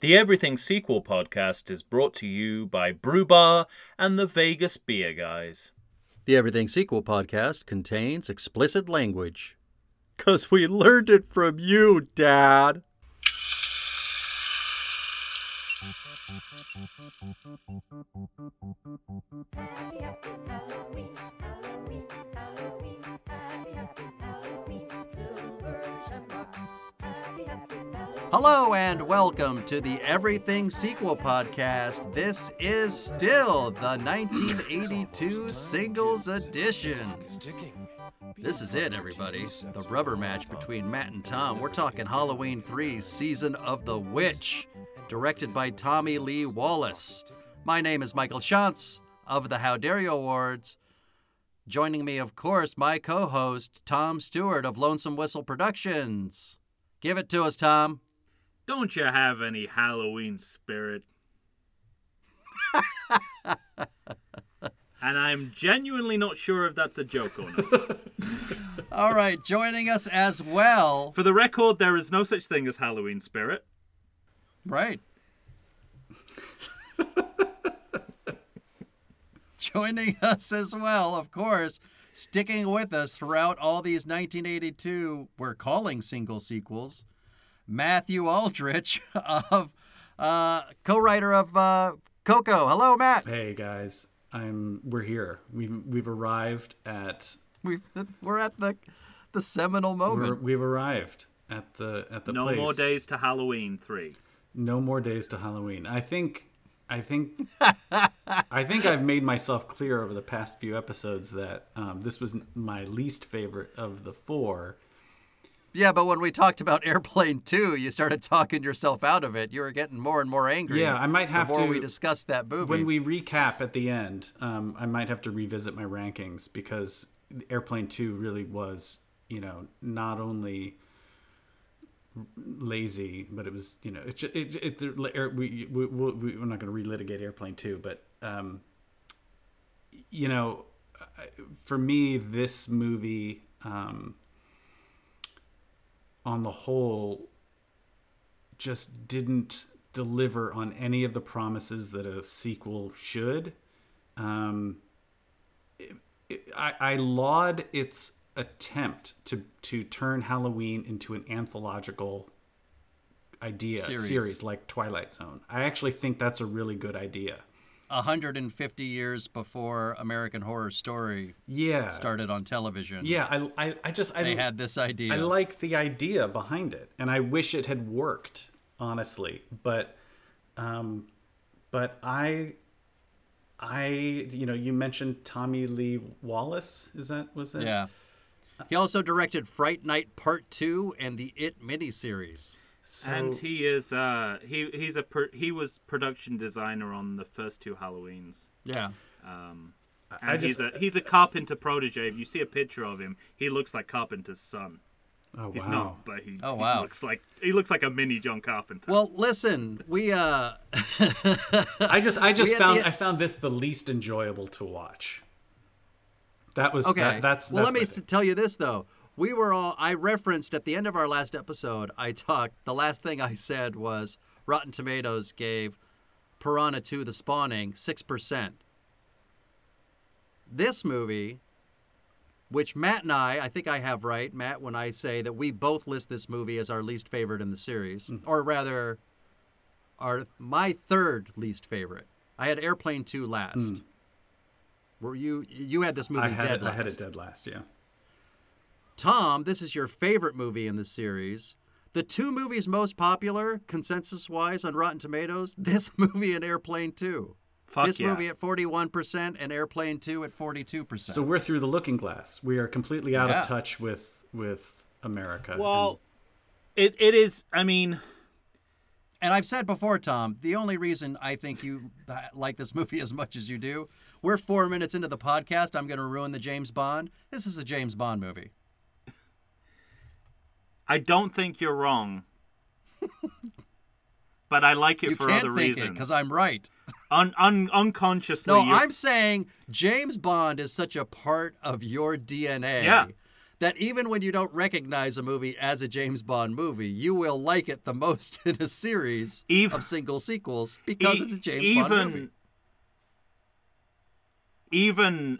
The Everything Sequel podcast is brought to you by Brewbar and the Vegas Beer Guys. The Everything Sequel podcast contains explicit language. Because we learned it from you, Dad. Happy, happy Halloween, Halloween, Halloween, happy, happy Hello and welcome to the Everything Sequel podcast. This is still the 1982 singles edition. This is it, everybody. The rubber match between Matt and Tom. We're talking Halloween 3 Season of the Witch, directed by Tommy Lee Wallace. My name is Michael Shantz of the How Dare You Awards. Joining me, of course, my co host, Tom Stewart of Lonesome Whistle Productions. Give it to us, Tom. Don't you have any Halloween spirit? and I'm genuinely not sure if that's a joke or not. All right, joining us as well. For the record, there is no such thing as Halloween spirit. Right. joining us as well, of course, sticking with us throughout all these 1982, we're calling single sequels, Matthew Aldrich of uh, co-writer of uh, Coco. Hello, Matt. Hey guys, I'm we're here. We've we've arrived at We've, we're at the the seminal we're, moment. we've arrived at the at the No place. more days to Halloween 3. No more days to Halloween. I think I think I think I've made myself clear over the past few episodes that um, this was my least favorite of the four. Yeah, but when we talked about Airplane 2, you started talking yourself out of it. You were getting more and more angry. Yeah, I might have before to- we discussed that movie. When we recap at the end, um, I might have to revisit my rankings because Airplane Two really was, you know, not only lazy, but it was, you know, it's just, it, it, air, we, we, we, we're not going to relitigate Airplane Two, but, um, you know, for me, this movie, um, on the whole, just didn't deliver on any of the promises that a sequel should. Um, it, it, I, I laud its attempt to to turn Halloween into an anthological idea Series. series. like Twilight Zone. I actually think that's a really good idea. 150 years before American Horror Story Yeah, started on television. yeah. I, I, I just I, They had this idea. I like the idea behind it, and I wish it had worked, honestly. But, um, but I, I, you know, you mentioned Tommy Lee Wallace. Is that was that? yeah. He also directed Fright Night Part 2 and the It miniseries. So, and he is uh he he's a per, he was production designer on the first two Halloweens. Yeah. Um I and just, he's a he's a carpenter protege. If you see a picture of him, he looks like Carpenter's son. oh wow. He's wow. not, but he, Oh, he wow. looks like he looks like a mini John Carpenter. Well, listen, we uh I just, I just We found, the- I found this the least enjoyable to watch. That was Okay. that, that's well, that's let me thing. tell you this though. We were all I referenced at the end of our last episode. I talked. The last thing I said was Rotten Tomatoes gave Piranha 2: The Spawning six percent. This movie, which Matt and I, I think I have right, Matt, when I say that we both list this movie as our least favorite in the series, Mm-hmm. or rather, our my third least favorite. I had Airplane 2 last. Were you you had this movie. I had, dead it, I had it dead last. Yeah. Tom, this is your favorite movie in the series. The two movies most popular, consensus wise, on Rotten Tomatoes this movie and Airplane 2. Fuck this yeah. movie at 41% and Airplane 2 at 42%. So we're through the looking glass. We are completely out Yeah. of touch with with America. Well, it, it is. I mean, and I've said before, Tom, the only reason I think you uh, like this movie as much as you do, we're four minutes into the podcast. I'm going to ruin the James Bond. This is a James Bond movie. I don't think you're wrong. but I like it You for other reasons. because I'm right. Un, un, unconsciously. No, I'm saying James Bond is such a part of your DNA Yeah. that even when you don't recognize a movie as a James Bond movie, you will like it the most in a series Ev- of single sequels because E- it's a James even, Bond movie. Even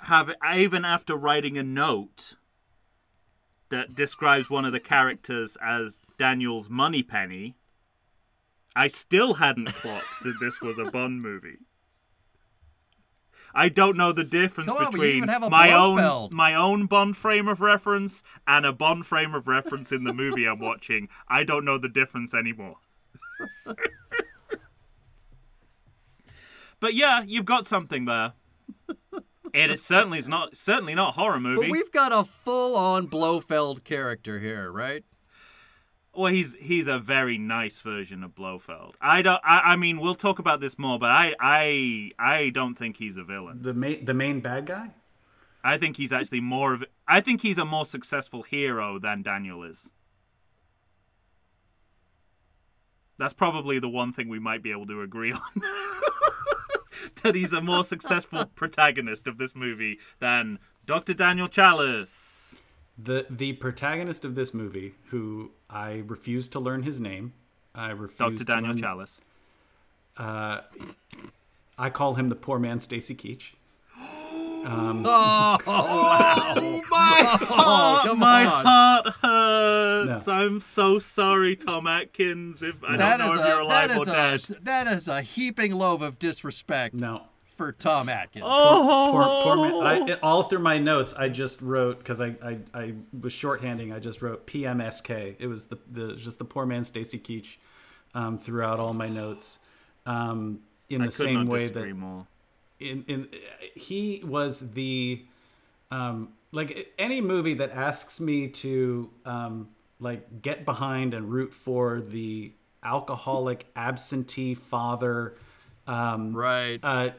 have even after writing a note that describes one of the characters as Daniel's Moneypenny, I still hadn't clocked that this was a Bond movie. I don't know the difference on, between even have a my Blofeld. own my own Bond frame of reference and a Bond frame of reference in the movie I'm watching. I don't know the difference anymore. but yeah, you've got something there. And it certainly is not certainly not a horror movie. But we've got a full-on Blofeld character here, right? Well, he's he's a very nice version of Blofeld. I don't. I, I mean, we'll talk about this more, but I I I don't think he's a villain. The main the main bad guy. I think he's actually more of. I think he's a more successful hero than Daniel is. That's probably the one thing we might be able to agree on. that he's a more successful protagonist of this movie than Dr. Daniel Challis. The the protagonist of this movie, who I refuse to learn his name. I refuse. Dr. to Daniel learn- Challis. Uh, I call him the poor man Stacy Keach. Oh, wow. My heart, come my on. heart hurts. No. I'm so sorry, Tom Atkins. If I That don't know is if you're a alive that or is dead. that is a heaping lobe of disrespect No, for Tom Atkins. Oh, poor, poor man. I, it- all through my notes, I just wrote because I, I, I was shorthanding. I just wrote PMSK. It was the, the just the poor man Stacy Keach um, throughout all my notes. Um, in I the same way that more. In in he was the um like any movie that asks me to um like get behind and root for the alcoholic absentee father um Right. uh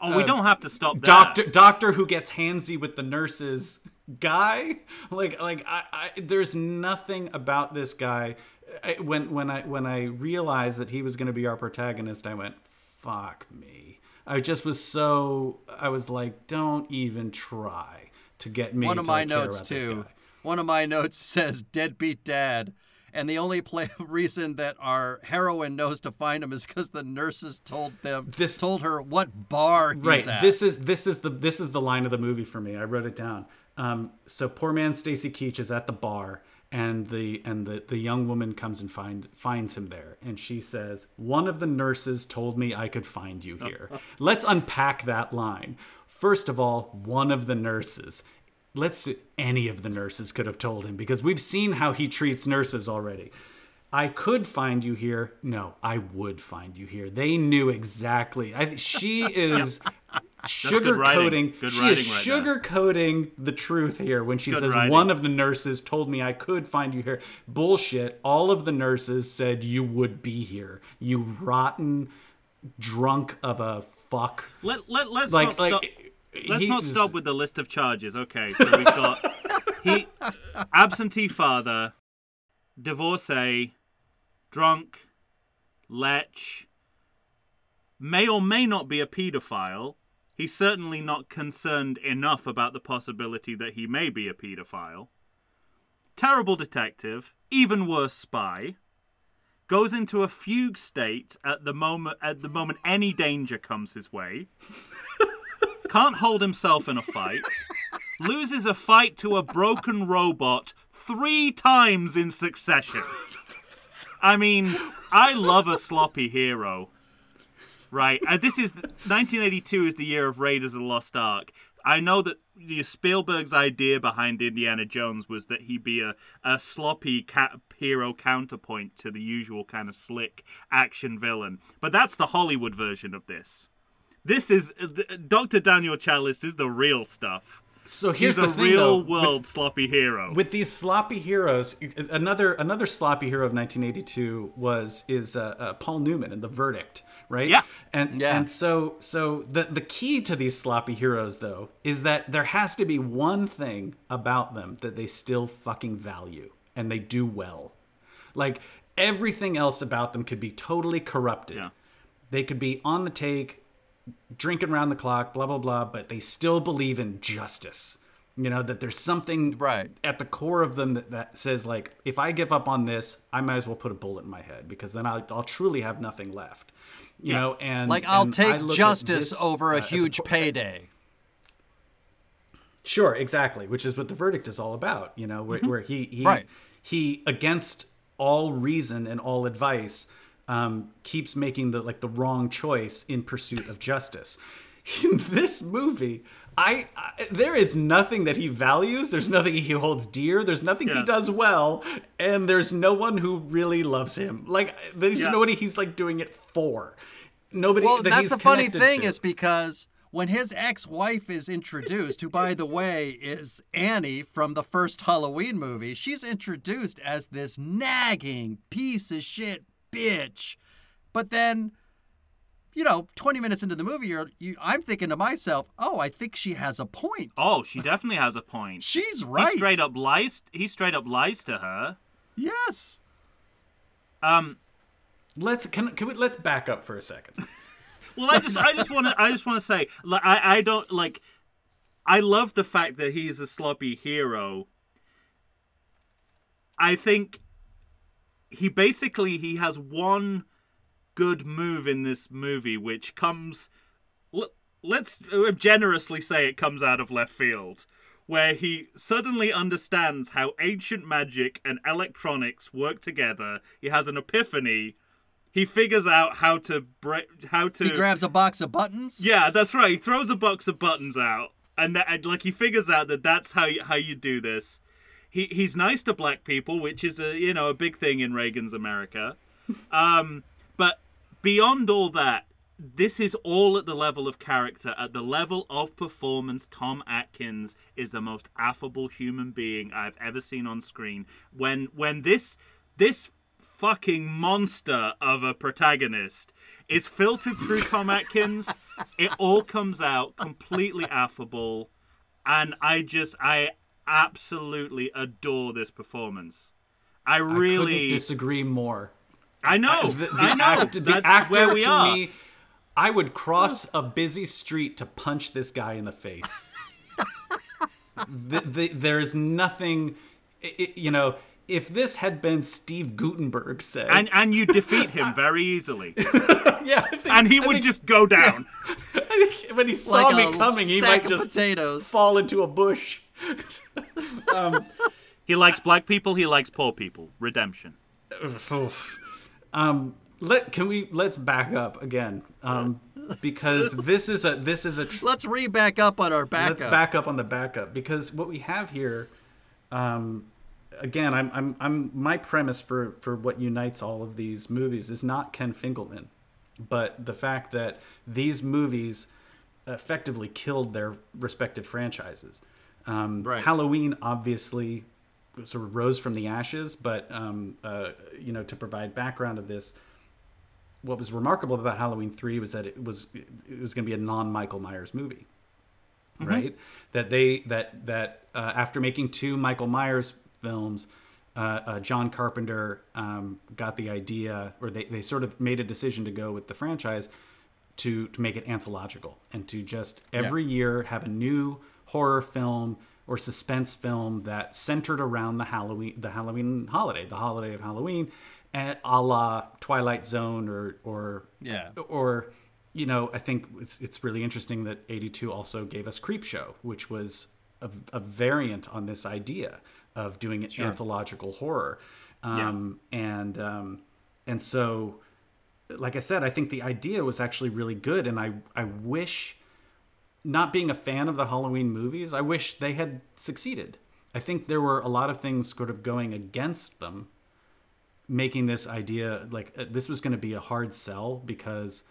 Oh, we don't have to stop there. doctor doctor who gets handsy with the nurses guy like like I, I there's nothing about this guy I, when when i when i realized that he was going to be our protagonist i went fuck me i just was so i was like don't even try to get me One of my notes too. One of my notes says deadbeat dad. And the only play, reason that our heroine knows to find him is because the nurses told them This- told her what bar he's right at. this is this is the this is the line of the movie for me i wrote it down um so poor man stacy keach is at the bar and the and the the young woman comes and find finds him there and she says one of the nurses told me i could find you here let's unpack that line first of all one of the nurses let's any of the nurses could have told him because we've seen how he treats nurses already I could find you here. No, I would find you here. They knew exactly. I, she is sugar writing. coating. She is writing right sugar coating the truth here when she Good says writing. one of the nurses told me I could find you here. Bullshit. All of the nurses said you would be here. You rotten drunk of a fuck. Let, let, let's Like not like. stop. Let's he not stop with the list of charges. Okay, so we've got he absentee father, divorcee, drunk, lech, may or may not be a pedophile. He's certainly not concerned enough about the possibility that he may be a pedophile. Terrible detective, even worse spy. Goes into a fugue state at the moment at the moment any danger comes his way can't hold himself in a fight, loses a fight to a broken robot three times in succession. I mean, I love a sloppy hero. Right, uh, this is 1982 is the year of Raiders of the Lost Ark. I know that Spielberg's idea behind Indiana Jones was that he be a, a sloppy ca- hero counterpoint to the usual kind of slick action villain, but that's the Hollywood version of this. This is Dr. Daniel Challis is the real stuff. So here's He's a the thing, real though. world sloppy hero. with these sloppy heroes another another sloppy hero of 1982 was is uh, uh, paul newman in the verdict right Yeah. and Yeah. and so so the the key to these sloppy heroes though is that there has to be one thing about them that they still fucking value and they do well like everything else about them could be totally corrupted Yeah. they could be on the take drinking around the clock, blah blah blah, but they still believe in justice. You know that there's something Right. at the core of them that, that says like, if I give up on this, I might as well put a bullet in my head because then I'll, I'll truly have nothing left. You Yeah. know, and Like I'll and take justice this, over uh, a the huge payday. Sure, exactly, which is what the verdict is all about. You know, where, where he he Right. he against all reason and all advice um, keeps making the like the wrong choice in pursuit of justice. In this movie, I, I there is nothing that he values. There's nothing he holds dear. There's nothing he does well, and there's no one who really loves him. Like there's Yeah. nobody he's like doing it for. Nobody. Well, that that's he's the funny thing to. is because when his ex-wife is introduced, who by the way is Annie from the first Halloween movie, she's introduced as this nagging piece of shit bitch. But then, you know, 20 minutes into the movie, you're, you, I'm thinking to myself, oh, I think she has a point. Oh, she definitely has a point. She's right. He right. straight up lies. He straight up lies to her. Yes. Um. let's can, can we let's back up for a second. Well, I just, I just want to, I just want to say, like, I, I don't like. I love the fact that he's a sloppy hero. I think he basically he has one good move in this movie, which comes. Let's generously say it comes out of left field, where he suddenly understands how ancient magic and electronics work together. He has an epiphany. He figures out how to break, how to He grabs a box of buttons. yeah, that's right. He throws a box of buttons out, and, that, and like he figures out that that's how you, how you do this. He he's nice to black people, which is a you know a big thing in Reagan's America. Um, but beyond all that, this is all at the level of character, at the level of performance. Tom Atkins is the most affable human being I've ever seen on screen. When when this this fucking monster of a protagonist is filtered through Tom Atkins, it all comes out completely affable, and I just I absolutely adore this performance. I I really couldn't disagree more. I know. The, the I know. act- the That's actor where we to are. me, I would cross a busy street to punch this guy in the face. the, the, there's nothing, i i you know. If this had been Steve Guttenberg, say, and and you defeat him very easily, yeah, think, and he I would think- just go down. I think when he saw Like me coming, he might just potatoes. fall into a bush. Um, he likes black people. He likes poor people. Redemption. Um, let can we let's back up again, um, because this is a this is a tr- Let's re back up on our backup. let's back up on the backup because what we have here um again i'm i'm, I'm my premise for for what unites all of these movies is not ken finkleman but the fact that these movies effectively killed their respective franchises um Right. halloween obviously sort of rose from the ashes but um uh you know to provide background of this what was remarkable about Halloween 3 was that it was it was going to be a non-Michael Myers movie right? That they that that uh, after making two Michael Myers films, uh, uh, John Carpenter um, got the idea, or they, they sort of made a decision to go with the franchise to to make it anthological and to just every year have a new horror film or suspense film that centered around the Halloween the Halloween holiday, the holiday of Halloween, and a la Twilight Zone or or Yeah. or you know i think it's, it's really interesting that 82 also gave us Creepshow which was a, a variant on this idea of doing an anthological horror. Um, and um, and so like i said i think the idea was actually really good and i i wish not being a fan of the halloween movies i wish they had succeeded. I think there were a lot of things sort of going against them making this idea like uh, this was going to be a hard sell because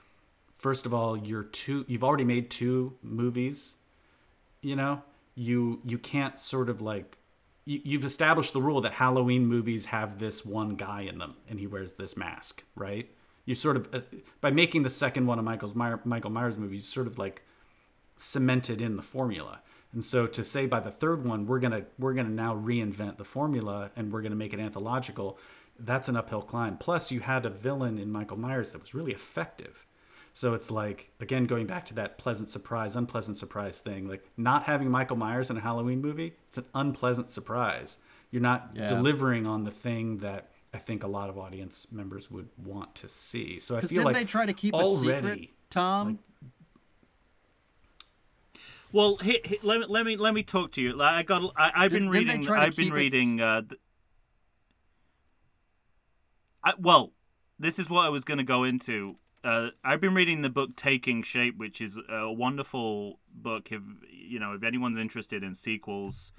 first of all you're two you've already made two movies you know? You you can't sort of like you, you've established the rule that halloween movies have this one guy in them and he wears this mask right? You sort of uh, by making the second one of michael's Meyer, michael myers movies sort of like cemented in the formula and so to say by the third one we're gonna we're gonna now reinvent the formula and we're gonna make it anthological that's an uphill climb plus you had a villain in michael myers that was really effective So it's like again going back to that pleasant surprise, unpleasant surprise thing. Like not having Michael Myers in a Halloween movie, it's an unpleasant surprise. You're not Yeah. delivering on the thing that I think a lot of audience members would want to see. So I feel didn't like they try to keep it already, secret, Tom? Well, he, he, let me let me let me talk to you. I got I, I've been Didn't- didn't they reading. I've been reading. Uh, th- I, well, this is what I was going to go into. Uh, I've been reading the book Taking Shape, which is a wonderful book. If you know, if anyone's interested in sequels,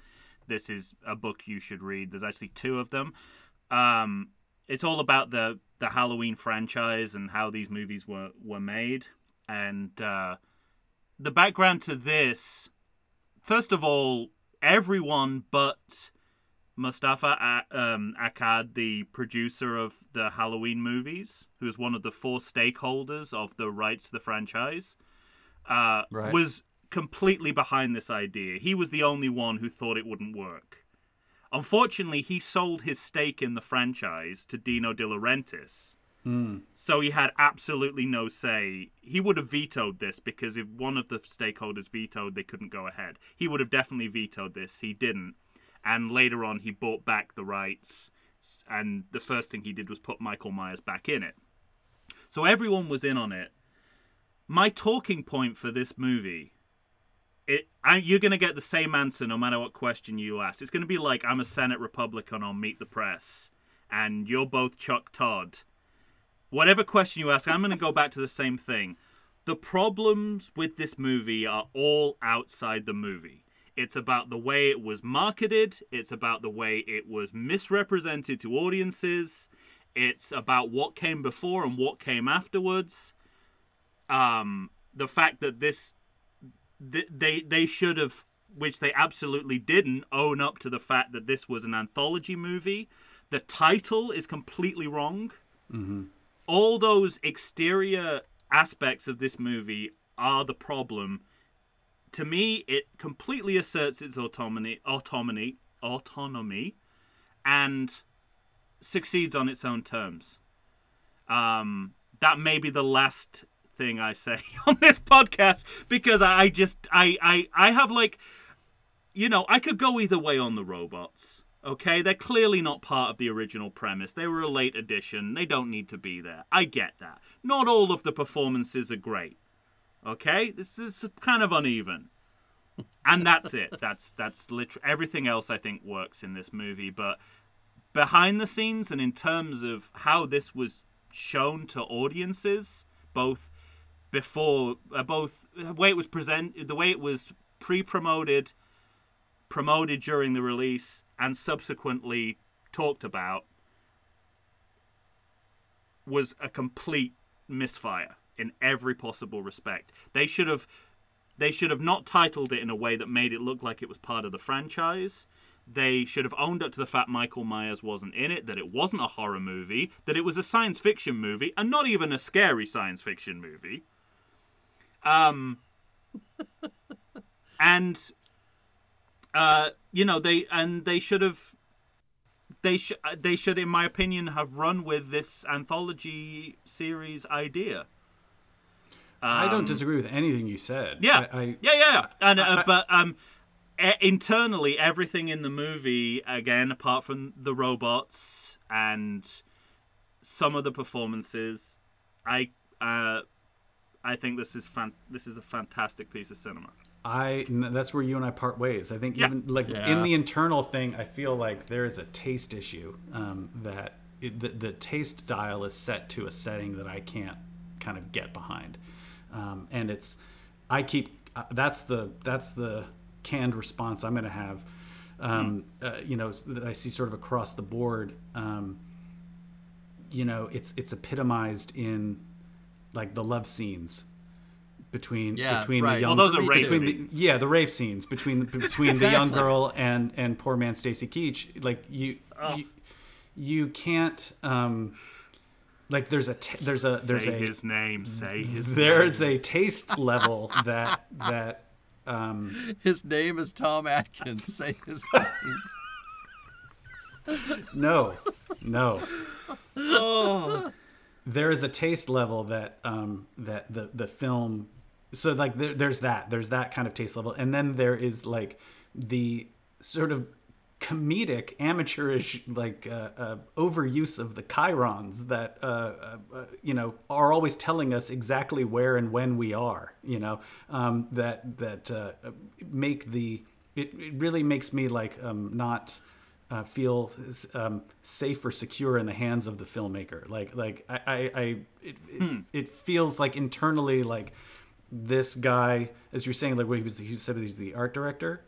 this is a book you should read. There's actually two of them. Um, it's all about the the Halloween franchise and how these movies were were made, and uh, the background to this. First of all, everyone but Moustapha um, Akkad, the producer of the Halloween movies, who's one of the four stakeholders of the rights to the franchise, uh, Right. was completely behind this idea. He was the only one who thought it wouldn't work. Unfortunately, he sold his stake in the franchise to Dino De Laurentiis. Mm. So he had absolutely no say. He would have vetoed this because if one of the stakeholders vetoed, they couldn't go ahead. He would have definitely vetoed this. He didn't. And later on, he bought back the rights. And the first thing he did was put Michael Myers back in it. So everyone was in on it. My talking point for this movie it I, you're going to get the same answer no matter what question you ask. It's going to be like I'm a Senate Republican on Meet the Press, and you're both Chuck Todd. Whatever question you ask, I'm going to go back to the same thing. The problems with this movie are all outside the movie. It's about the way it was marketed, it's about the way it was misrepresented to audiences, it's about what came before and what came afterwards. Um, the fact that this th- they they should have which they absolutely didn't own up to the fact that this was an anthology movie the title is completely wrong all those exterior aspects of this movie are the problem to me it completely asserts its autonomy autonomy autonomy and succeeds on its own terms um, that may be the last thing I say on this podcast because I just I I I have like you know I could go either way on the robots. Okay, they're clearly not part of the original premise. They were a late addition. They don't need to be there. I get that. Not all of the performances are great. Okay, this is kind of uneven, and that's it. That's that's literally everything else I think works in this movie. But behind the scenes and in terms of how this was shown to audiences, both before, uh, both the way it was present, the way it was pre-promoted, promoted during the release, and subsequently talked about, was a complete misfire in every possible respect. They should have they should have not titled it in a way that made it look like it was part of the franchise. They should have owned up to the fact Michael Myers wasn't in it, that it wasn't a horror movie, that it was a science fiction movie, and not even a scary science fiction movie. Um, and uh, you know they and they should have they should they should, in my opinion, have run with this anthology series idea. I don't Um, disagree with anything you said. yeah, I, I yeah, yeah. And uh, I- but um, internally, everything in the movie, again, apart from the robots and some of the performances, I uh, I think this is fan- this is a fantastic piece of cinema. I n- that's where you and I part ways. I think Yeah. even like Yeah. in the internal thing, I feel like there is a taste issue um, that it, the, the taste dial is set to a setting that I can't kind of get behind, um, and it's I keep uh, that's the that's the canned response I'm going to have. Um, uh, you know that I see sort of across the board. Um, you know, it's it's epitomized in like the love scenes between Yeah, between right. the young Well, those are rape between scenes. the, yeah the rape scenes between between the young girl and and poor man Stacy Keach like you you, you can't um like there's a t- there's a there's say a his name. Say his there's name. a taste level that that um His name is Tom Atkins. Say his name. no no Oh. there is a taste level that um, that the the film so like there, there's that there's that kind of taste level. And then there is like the sort of comedic amateurish like uh, uh, overuse of the chyrons that uh, uh, uh, you know are always telling us exactly where and when we are you know? Um, that that uh, make the it, it really makes me like um, not uh, feel um, safe or secure in the hands of the filmmaker. Like like I I, I it, it, it feels like internally like this guy, as you're saying, like what he was he said he's the art director.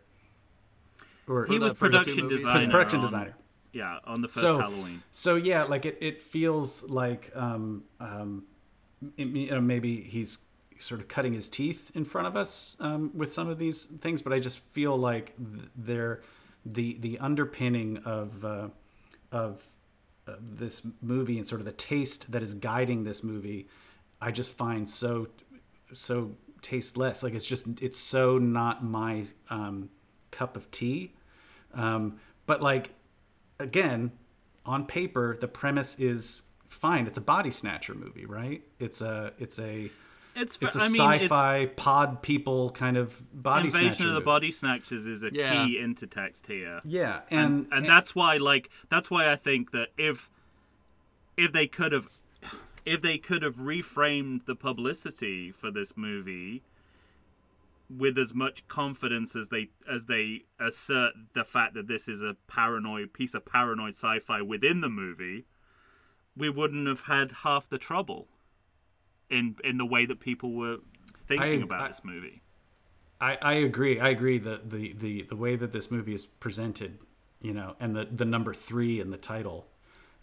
Or He was first production movies? designer. He's production on- designer. Yeah, on the first so Halloween. so yeah, like it, it feels like um um it- you know maybe he's sort of cutting his teeth in front of us um, with some of these things, but I just feel like th- they're the the underpinning of uh, of of this movie and sort of the taste that is guiding this movie, I just find so so tasteless. Like it's just it's so not my um, cup of tea. Um, but like again, on paper, the premise is fine. It's a body snatcher movie, right? It's a it's a It's, it's a I mean, it's sci-fi pod people kind of body Invasion snatcher of the movie. Body Snatchers is a Yeah. key intertext here. Yeah, and, and and that's why like that's why I think that if if they could have if they could have reframed the publicity for this movie with as much confidence as they as they assert the fact that this is a paranoid piece of paranoid sci-fi within the movie we wouldn't have had half the trouble in in the way that people were thinking I- about I- this movie I, I agree. I agree that the, the, the way that this movie is presented, you know, and the, the number three in the title,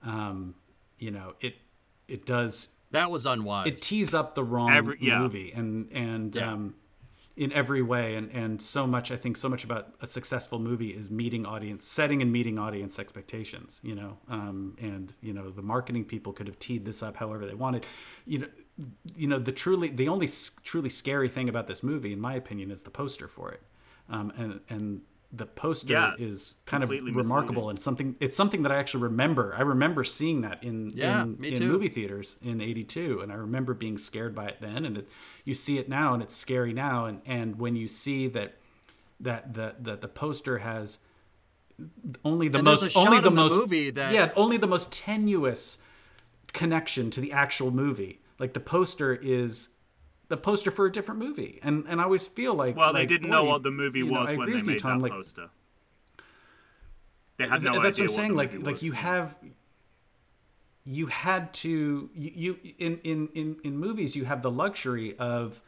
um, you know, it it does That was unwise. it tees up the wrong Every- yeah. movie and and Yeah. um, in every way and and so much I think so much about a successful movie is meeting audience setting and meeting audience expectations you know um, and you know the marketing people could have teed this up however they wanted you know you know the truly the only truly scary thing about this movie in my opinion is the poster for it um, and and the poster Yeah, is kind of remarkable misleading. and something it's something that I actually remember. I remember seeing that in Yeah, in, in movie theaters in 82 and i remember being scared by it then and it, you see it now and it's scary now and and when you see that that that that the poster has only the And most only the the most movie that- yeah only the most tenuous connection to the actual movie. Like the poster is the poster for a different movie and and i always feel like well they like, didn't know what the movie know, was I when they with you, made Tom, that like, poster they had no Th- that's idea what I'm saying. Like, like was. you have, you had to, you, you in, in in in movies, you have the luxury of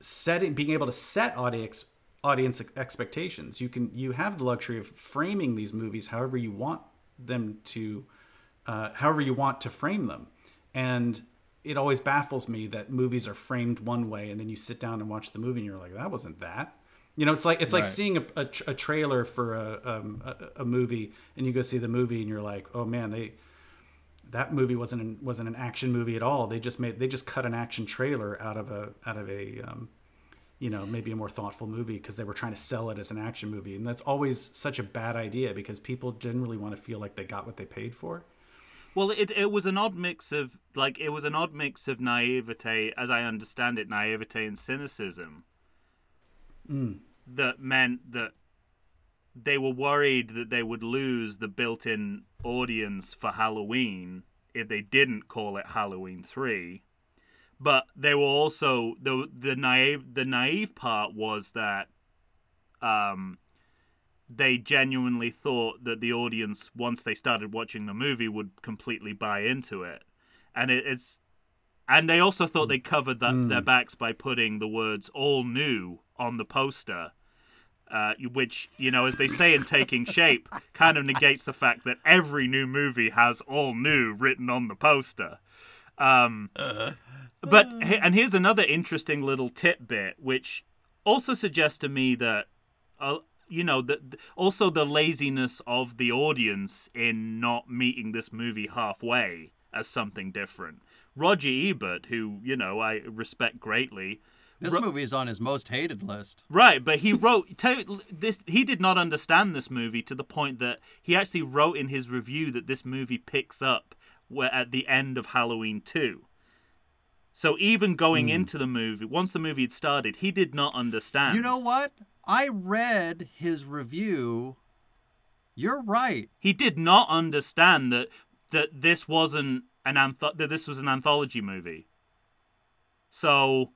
setting, being able to set audience audience expectations. You can, you have the luxury of framing these movies however you want them to, uh, however you want to frame them, and it always baffles me that movies are framed one way, and then you sit down and watch the movie, and you're like, that wasn't that. You know, it's like it's like Right. seeing a, a, a trailer for a, um, a a movie, and you go see the movie, and you're like, oh man, they that movie wasn't an, wasn't an action movie at all. They just made they just cut an action trailer out of a out of a um, you know maybe a more thoughtful movie because they were trying to sell it as an action movie, and that's always such a bad idea because people generally want to feel like they got what they paid for. Well, it it was an odd mix of like it was an odd mix of naivete, as I understand it, naivete and cynicism. That meant that they were worried that they would lose the built-in audience for Halloween if they didn't call it Halloween Three. But they were also the the naive the naive part was that um, they genuinely thought that the audience, once they started watching the movie, would completely buy into it, and it, it's, and they also thought they covered that their backs by putting the words "all new" on the poster, uh, which you know, as they say in Taking Shape, kind of negates the fact that every new movie has "all new" written on the poster. Um, but and here's another interesting little tidbit, which also suggests to me that, uh, you know, that also the laziness of the audience in not meeting this movie halfway as something different. Roger Ebert, who you know I respect greatly, this movie is on his most hated list. Right, but he wrote to, this. He did not understand this movie to the point that he actually wrote in his review that this movie picks up where at the end of Halloween 2. So even going Hmm. into the movie, once the movie had started, he did not understand. You know what? I read his review. You're right. he did not understand that that this wasn't an antho- that this was an anthology movie. So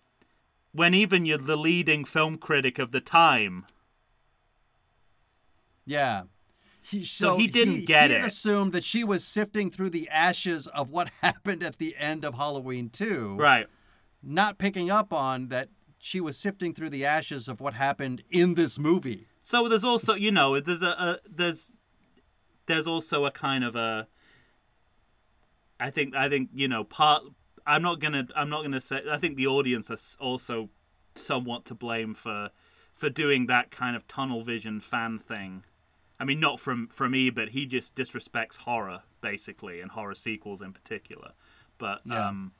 when even you're the leading film critic of the time, Yeah. He, So he didn't get he it. assumed that she was sifting through the ashes of what happened at the end of Halloween 2. right? Not picking up on that she was sifting through the ashes of what happened in this movie. So there's also, you know, there's a, a there's there's also a kind of a I think I think, you know, part I'm not going to I'm not going to say I think the audience are also somewhat to blame for for doing that kind of tunnel vision fan thing. I mean, not from from me, but he just disrespects horror basically and horror sequels in particular. But Yeah. um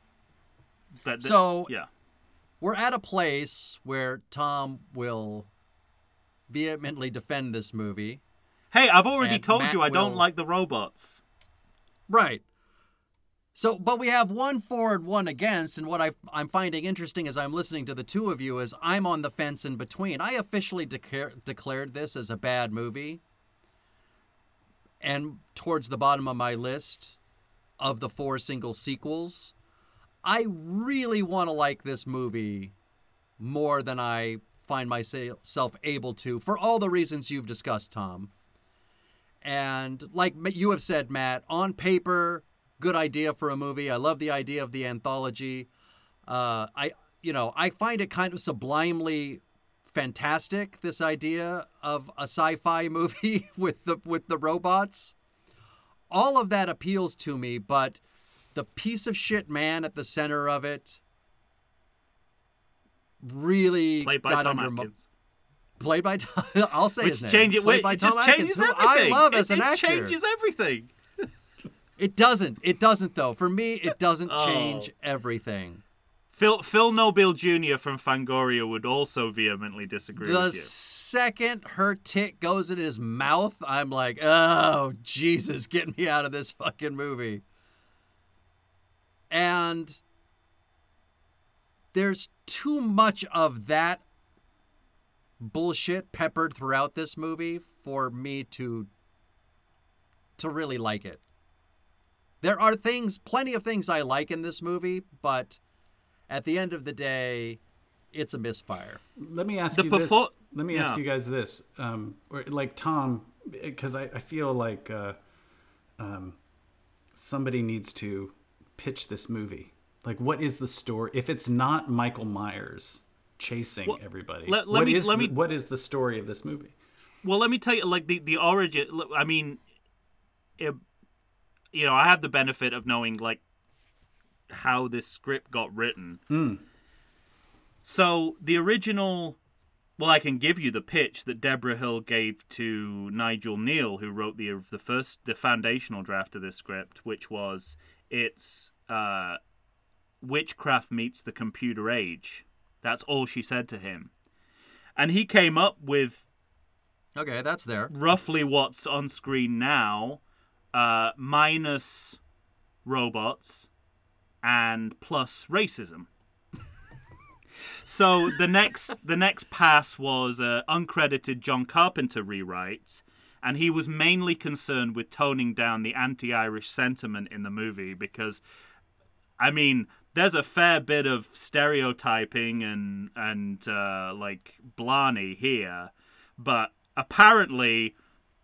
but the- So- yeah. We're at a place where Tom will vehemently defend this movie. Hey, I've already told Matt you I don't like the robots. Right. So, but we have one for and one against, and what I, I'm finding interesting as I'm listening to the two of you is I'm on the fence in between. I officially declare, declared this as a bad movie, and towards the bottom of my list of the four single sequels, I really want to like this movie more than I find myself able to for all the reasons you've discussed, Tom. And like you have said, Matt, on paper, good idea for a movie. I love the idea of the anthology. Uh, I, you know, I find it kind of sublimely fantastic. This idea of a sci-fi movie with the with the robots. All of that appeals to me, but the piece of shit man at the center of it really Played by got Tom under my, Atkins. played by Tom. I'll say Which his name. change it, Played by it Tom Atkins, changes who everything. I love it, as an it actor. changes everything. It doesn't. It doesn't though. For me, it doesn't Oh. change everything. Phil Phil Nobile Jr. from Fangoria would also vehemently disagree The with you. second her tit goes in his mouth, I'm like, oh Jesus, get me out of this fucking movie. And there's too much of that bullshit peppered throughout this movie for me to to really like it. There are things, plenty of things I like in this movie, but at the end of the day, it's a misfire. Let me ask The you perfor- this. Let me ask you guys this. Um, or like Tom, because I, I feel like uh, um, somebody needs to pitch this movie. Like, what is the story? If it's not Michael Myers chasing Well, everybody, let- let what me- is let the- me- what is the story of this movie? Well, let me tell you, like the the origin. I mean, it, you know, I have the benefit of knowing like how this script got written. Hmm. So the original, well, I can give you the pitch that Debra Hill gave to Nigel Kneale, who wrote the the first the foundational draft of this script, which was it's uh, witchcraft meets the computer age. That's all she said to him, and he came up with Okay, that's there. roughly what's on screen now, uh, minus robots and plus racism. so the next the next pass was uh, uncredited John Carpenter rewrite, and he was mainly concerned with toning down the anti-Irish sentiment in the movie because, I mean, there's a fair bit of stereotyping and and uh, like Blarney here, but apparently.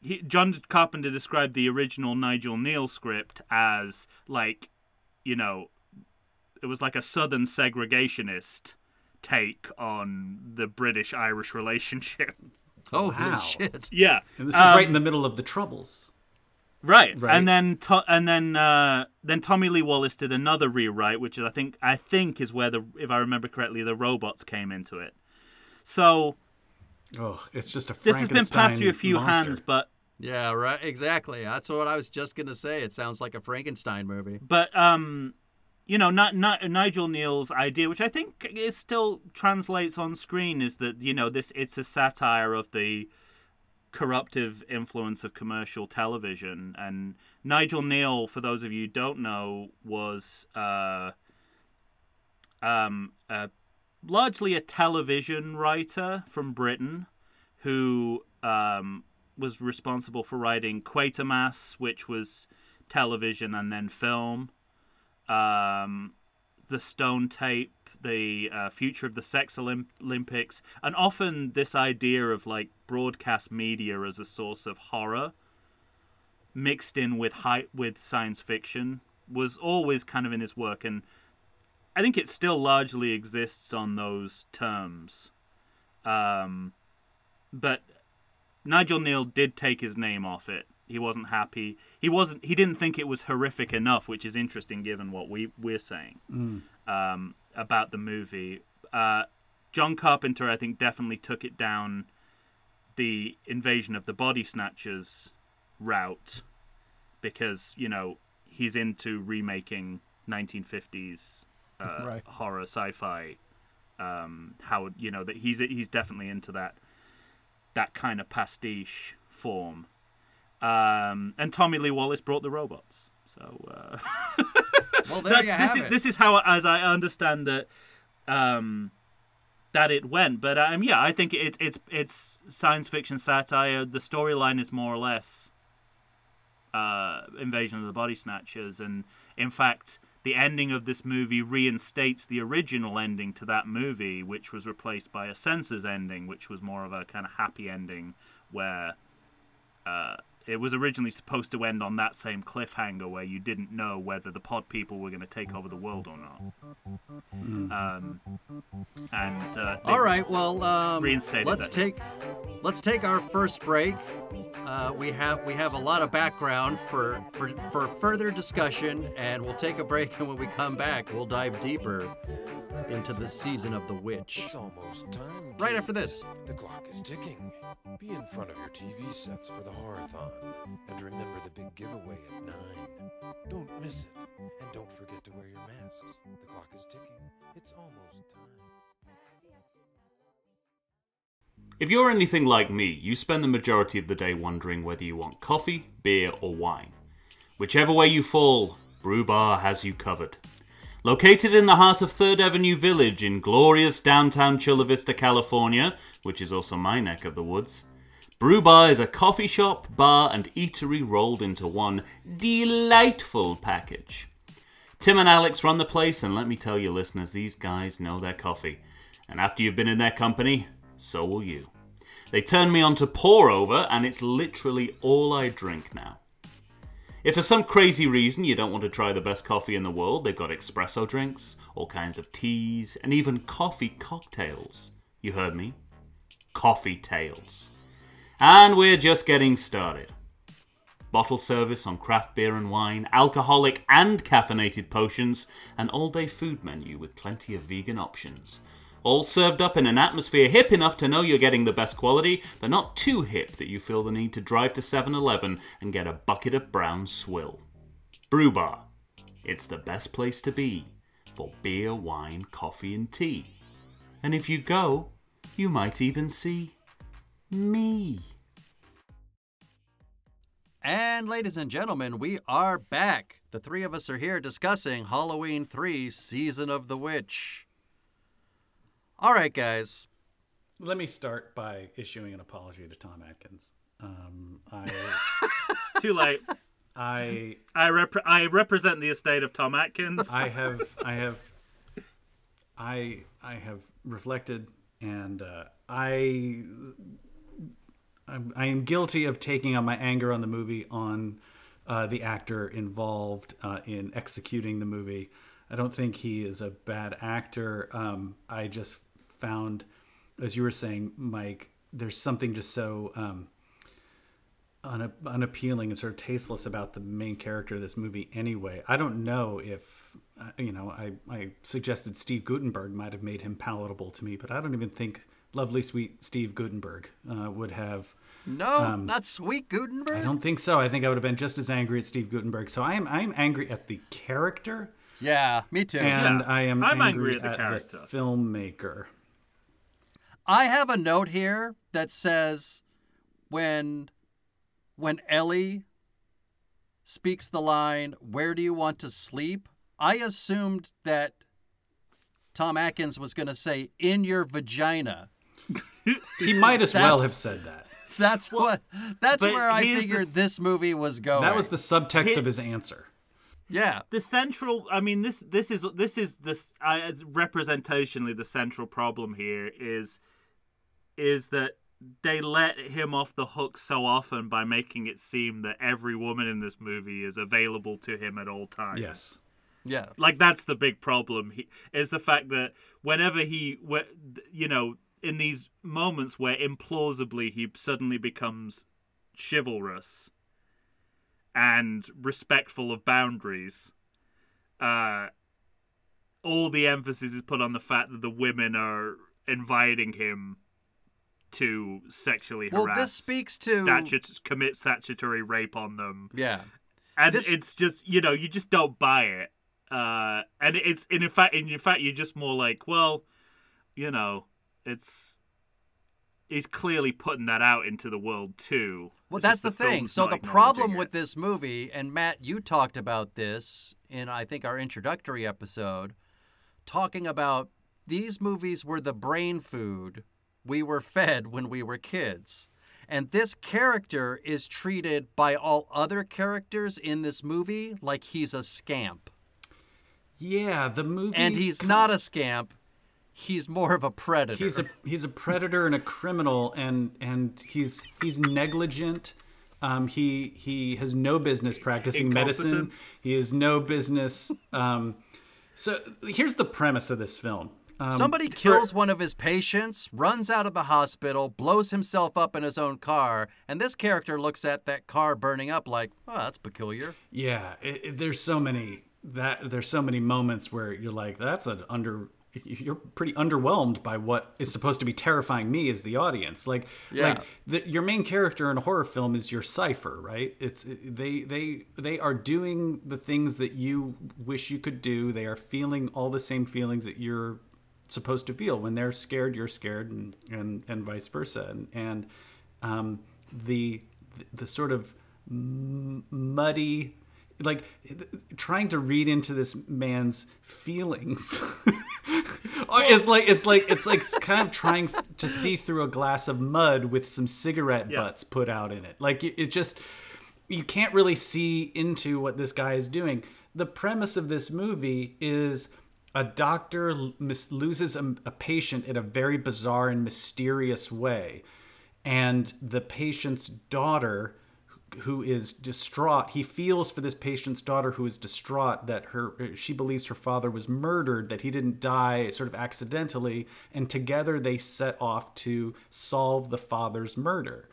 He, John Carpenter described the original Nigel Kneale script as like, you know, it was like a southern segregationist take on the British Irish relationship. Oh Wow. shit. yeah, And this is Um, right in the middle of the Troubles. Right. Right. And then to- and then uh, then Tommy Lee Wallace did another rewrite, which is I think I think is where the if I remember correctly the robots came into it. So Oh, it's just a this has been passed through a few monster. hands, but Yeah, right. Exactly. That's what I was just gonna say. It sounds like a Frankenstein movie. but um you know not, not nigel kneale's idea which i think is still translates on screen is that you know this it's a satire of the corruptive influence of commercial television. And Nigel Kneale, for those of you who don't know, was uh, um, largely a television writer from Britain who um, was responsible for writing Quatermass, which was television and then film, um, The Stone Tape, the uh, future of the sex Olymp- Olympics, and often this idea of like broadcast media as a source of horror mixed in with high, with science fiction was always kind of in his work and I think it still largely exists on those terms. Um, but Nigel Kneale did take his name off it. He wasn't happy. He wasn't. He didn't think it was horrific enough, which is interesting given what we we're saying um, about the movie. Uh, John Carpenter, I think, definitely took it down the invasion of the body snatchers route because you know he's into remaking 1950s uh, Right. horror sci-fi. Um, how you know that he's he's definitely into that that kind of pastiche form. Um, and Tommy Lee Wallace brought the robots. So uh, Well, there you this have is it. this is how, as I understand that, um, that it went. But um, yeah, I think it's it's it's science fiction satire. The storyline is more or less uh, Invasion of the Body Snatchers, and in fact, the ending of this movie reinstates the original ending to that movie, which was replaced by a censors ending, which was more of a kind of happy ending where. Uh, it was originally supposed to end on that same cliffhanger where you didn't know whether the pod people were going to take over the world or not. Um, and uh, All right, well, um, Reinstated let's that. take let's take our first break. Uh, we have we have a lot of background for, for for further discussion, and we'll take a break. And when we come back, we'll dive deeper into the season of the witch. It's almost time. Right after this. The clock is ticking. Be in front of your TV sets for the horathon. And remember the big giveaway at 9. Don't miss it. And don't forget to wear your masks. The clock is ticking. It's almost time. If you're anything like me, you spend the majority of the day wondering whether you want coffee, beer, or wine. Whichever way you fall, Brew Bar has you covered. Located in the heart of 3rd Avenue Village in glorious downtown Chula Vista, California, which is also my neck of the woods, Brew Bar is a coffee shop, bar, and eatery rolled into one delightful package. Tim and Alex run the place, and let me tell you, listeners, these guys know their coffee. And after you've been in their company, so will you. They turned me on to pour over, and it's literally all I drink now. If for some crazy reason you don't want to try the best coffee in the world, they've got espresso drinks, all kinds of teas, and even coffee cocktails. You heard me? Coffee tails. And we're just getting started. Bottle service on craft beer and wine, alcoholic and caffeinated potions, an all day food menu with plenty of vegan options. All served up in an atmosphere hip enough to know you're getting the best quality, but not too hip that you feel the need to drive to 7 Eleven and get a bucket of brown swill. Brew Bar. It's the best place to be for beer, wine, coffee, and tea. And if you go, you might even see me. And ladies and gentlemen, we are back. The three of us are here discussing Halloween 3 Season of the Witch. All right, guys. Let me start by issuing an apology to Tom Atkins. Um, I, too late. I, I rep- I represent the estate of Tom Atkins. I have, I have, I, I have reflected, and uh, I, I'm, I am guilty of taking out my anger on the movie on uh, the actor involved uh, in executing the movie. I don't think he is a bad actor. Um, I just found, as you were saying, Mike, there's something just so um, una- unappealing and sort of tasteless about the main character of this movie anyway. I don't know if, uh, you know, I, I suggested Steve Guttenberg might have made him palatable to me, but I don't even think lovely, sweet Steve Guttenberg uh, would have. No, um, not Sweet Guttenberg. I don't think so. I think I would have been just as angry at Steve Guttenberg. So I am I am angry at the character, Yeah, me too. and Yeah, I am I'm angry, angry at the character. the filmmaker. I have a note here that says when when Ellie speaks the line, "Where do you want to sleep?" I assumed that Tom Atkins was going to say, "In your vagina." He might as well have said that. That's what. That's where I here's the figured this movie was going. That was the subtext Hit- of his answer. yeah. the central i mean this this is this is this uh, representationally the central problem here is is that they let him off the hook so often by making it seem that every woman in this movie is available to him at all times Yes. Yeah. like that's the big problem he, is the fact that whenever he you know in these moments where implausibly he suddenly becomes chivalrous and respectful of boundaries uh all the emphasis is put on the fact that the women are inviting him to sexually Well, harass this speaks to- statut- commit statutory rape on them Yeah. and This- it's just you know you just don't buy it uh and it's and in fact in fact you're just more like well you know it's he's clearly putting that out into the world too Well, It's that's just the thing. So the acknowledging problem it. with this movie, and Matt, you talked about this in I think our introductory episode, talking about these movies were the brain food we were fed when we were kids. And this character is treated by all other characters in this movie like he's a scamp. Yeah, the movie. And he's not a scamp. He's more of a predator. He's a he's a predator and a criminal, and and he's he's negligent. Um, he he has no business practicing medicine. He has no business. Um, so here's the premise of this film. Um, Somebody for- kills one of his patients, runs out of the hospital, blows himself up in his own car, and this character looks at that car burning up like, "Oh, that's peculiar." Yeah, it, it- there's so many that there's so many moments where you're like, that's an under. You're pretty underwhelmed by what is supposed to be terrifying me as the audience. Like, Yeah. like the, your main character in a horror film is your cipher, right? It's they they they are doing the things that you wish you could do. They are feeling all the same feelings that you're supposed to feel when they're scared. You're scared, and and and vice versa. And and um, the the sort of muddy like trying to read into this man's feelings it's like it's like it's like kind of trying to see through a glass of mud with some cigarette Yeah. butts put out in it like it, it just you can't really see into what this guy is doing the premise of this movie is a doctor mis- loses a, a patient in a very bizarre and mysterious way and the patient's daughter who is distraught. He feels for this patient's daughter who is distraught that her she believes her father was murdered that he didn't die sort of accidentally and together they set off to solve the father's murder.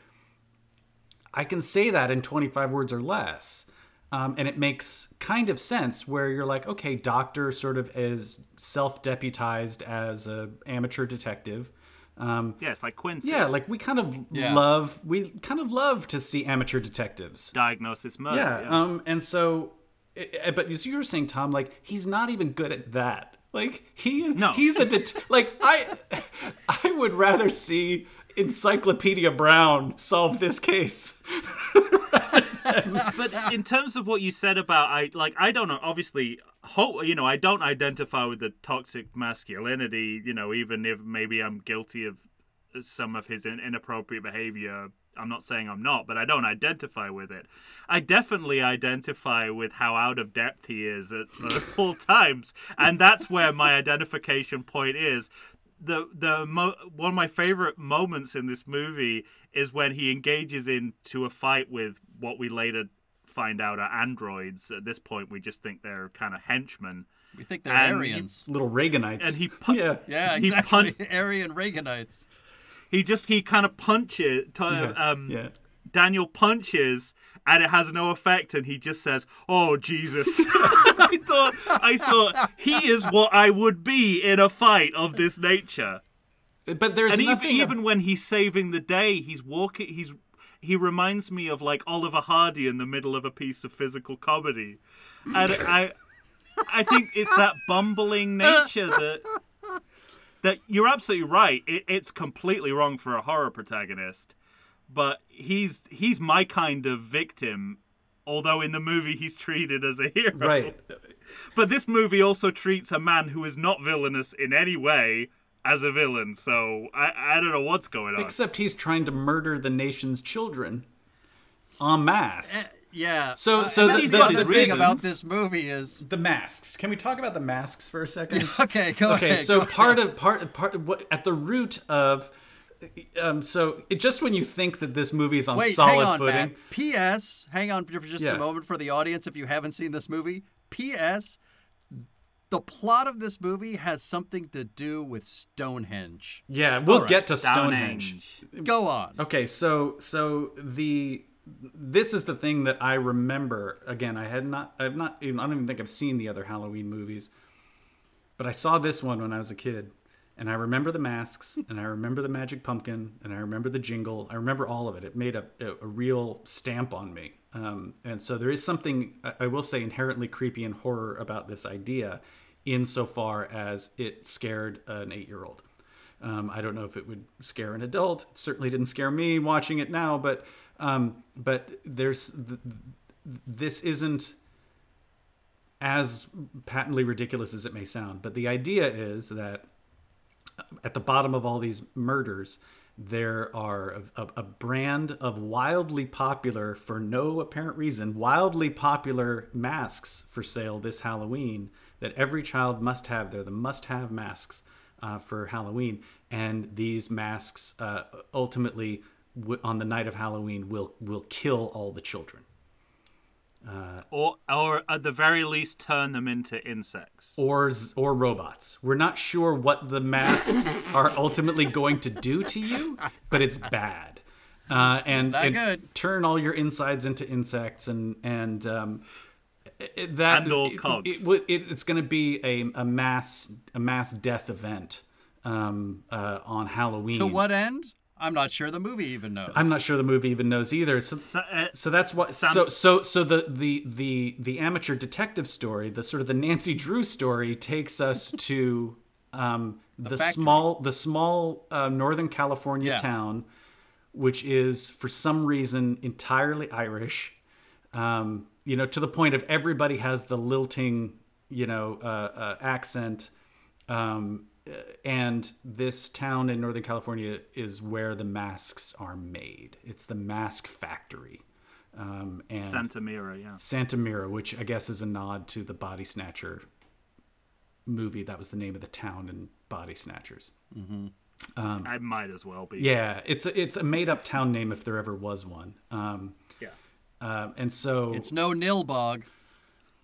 I can say that in 25 words or less um, and it makes kind of sense where you're like okay doctor sort of is self-deputized as a amateur detective um, yeah it's like quincy yeah, like we kind of Yeah. love we kind of love to see amateur detectives. diagnosis murder Yeah, um, and so, eh, but as you were saying, Tom, like he's not even good at that. Like he, No. he's a det- like I, I would rather see Encyclopedia Brown solve this case. but in terms of what you said about I like I don't know obviously hope you know I don't identify with the toxic masculinity you know even if maybe I'm guilty of some of his in- inappropriate behavior. I'm not saying I'm not but I don't identify with it. I definitely identify with how out of depth he is at all times and that's where my identification point is the the mo- one of my favorite moments in this movie is when he engages into a fight with what we later find out are androids. At this point, we just think they're kind of henchmen. We think they're And- Aryans. Little Reaganites. And he pu- yeah, Yeah, he exactly. pun- Aryan Reaganites. He just he kind of punches. T- yeah, um, yeah. Daniel punches, and it has no effect, and he just says, "Oh Jesus!" I thought I thought he is what I would be in a fight of this nature. But there's and even, nothing. even when he's saving the day, he's walking. He's he reminds me of like Oliver Hardy in the middle of a piece of physical comedy, and I I think it's that bumbling nature that that you're absolutely right. It, it's completely wrong for a horror protagonist, but he's he's my kind of victim. Although in the movie he's treated as a hero. Right. But this movie also treats a man who is not villainous in any way as a villain. So I, I don't know what's going on. Except he's trying to murder the nation's children en masse. Yeah. So- uh, so the- that's the- the, the other thing about this movie is the masks. Can we talk about the masks for a second? okay. Go okay ahead. so go part ahead. of part part what at the root of um so it, just when you think that this movie is on Wait, solid hang on, footing Matt. P.S. Hang on for just Yeah. a moment for the audience if you haven't seen this movie. P.S. The plot of this movie has something to do with Stonehenge. yeah we'll right, get to stonehenge Stonehenge. Go on. okay so so the this is the thing that i remember again i had not i've not even i don't even think i've seen the other halloween movies but i saw this one when i was a kid and i remember the masks and i remember the magic pumpkin and i remember the jingle i remember all of it it made a, a, a real stamp on me um, and so there is something I, will say inherently creepy and horror about this idea insofar as it scared an eight-year-old um, I don't know if it would scare an adult. It certainly didn't scare me watching it now, but um, but there's th- this isn't as patently ridiculous as it may sound. But the idea is that at the bottom of all these murders, there are a, a, brand of wildly popular, for no apparent reason, wildly popular masks for sale this Halloween that every child must have. They're the must have masks uh, for Halloween. And these masks uh, ultimately, w- on the night of Halloween, will, will kill all the children. Or, or at the very least, turn them into insects. or or robots. We're not sure what the masks are ultimately going to do to you, but it's bad. Uh, and, not and good. turn all your insides into insects and and um, it- that And all cogs. it- it- it- it's going to be a, a mass a mass death event um, uh, on Halloween. To what end? I'm not sure the movie even knows. I'm not sure the movie even knows either. So, So, uh, so that's what. Sam- so so so the the the the amateur detective story, the sort of the Nancy Drew story, takes us to um, the, factory. small the small uh, Northern California Yeah. town, which is for some reason entirely Irish. Um, you know, to the point of everybody has the lilting, you know, uh, uh, accent. Um, and this town in Northern California is where the masks are made. It's the mask factory. Um, and Santa Mira, yeah. Santa Mira, which I guess is a nod to the Body Snatcher movie. That was the name of the town in Body Snatchers. I might as well be. Yeah, it's a, it's a made up town name if there ever was one. Um, Yeah. um, and so It's no Nilbog.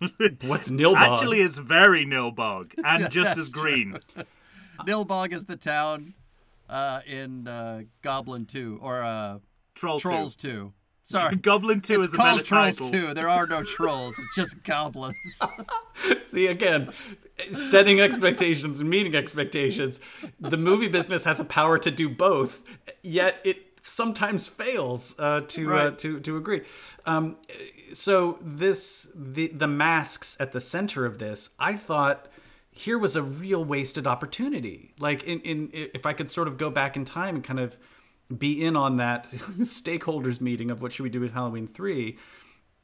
what's Nilbog? Actually, it's very Nilbog and just as green. Nilbog is the town uh, in uh, Goblin 2 or uh, Troll Trolls 2. 2. Sorry. Goblin 2 it's is a called better Trolls title. 2. There are no trolls. It's just goblins. See again, setting expectations and meeting expectations. The movie business has a power to do both, yet it sometimes fails uh, to uh, to to agree. Um, so this the the masks at the center of this, I thought here was a real wasted opportunity. Like in in if I could sort of go back in time and kind of be in on that stakeholders meeting of what should we do with Halloween three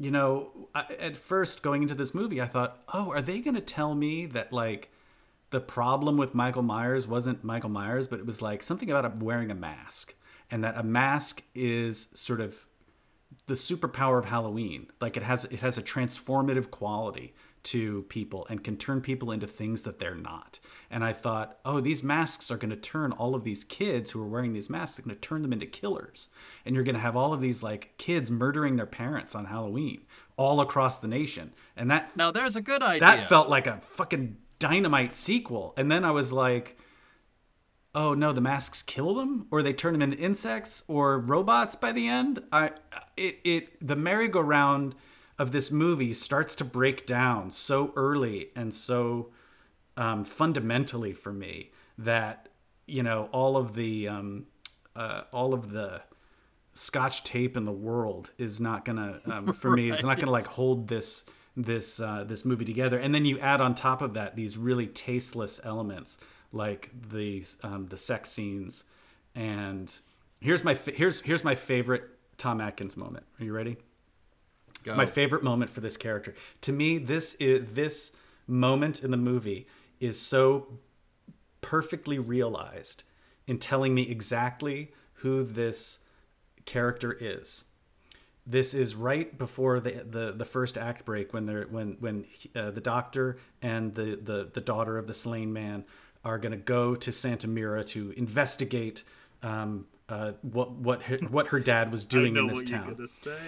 you know, I, at first going into this movie, I thought, oh, are they going to tell me that like the problem with Michael Myers wasn't Michael Myers, but it was like something about wearing a mask, and that a mask is sort of the superpower of Halloween. Like it has it has a transformative quality to people and can turn people into things that they're not. And I thought, oh, these masks are going to turn all of these kids who are wearing these masks, they're going to turn them into killers. And you're going to have all of these like kids murdering their parents on Halloween all across the nation. And that now, there's a good idea. that felt like a fucking dynamite sequel. And then I was like, oh no, the masks kill them, or they turn them into insects or robots by the end. I it it the merry-go-round of this movie starts to break down so early and so um, fundamentally for me that you know all of the um, uh, all of the scotch tape in the world is not gonna um, for me it's not gonna like hold this this uh, this movie together and then you add on top of that these really tasteless elements like the um, the sex scenes and Here's my fa- here's here's my favorite Tom Atkins moment. Are you ready? It's my favorite moment for this character. To me, this is this moment in the movie is so perfectly realized in telling me exactly who this character is. This is right before the the, the first act break when they're when when uh, the doctor and the, the the daughter of the slain man are going to go to Santa Mira to investigate um, uh, what what her, what her dad was doing in this town you're gonna say.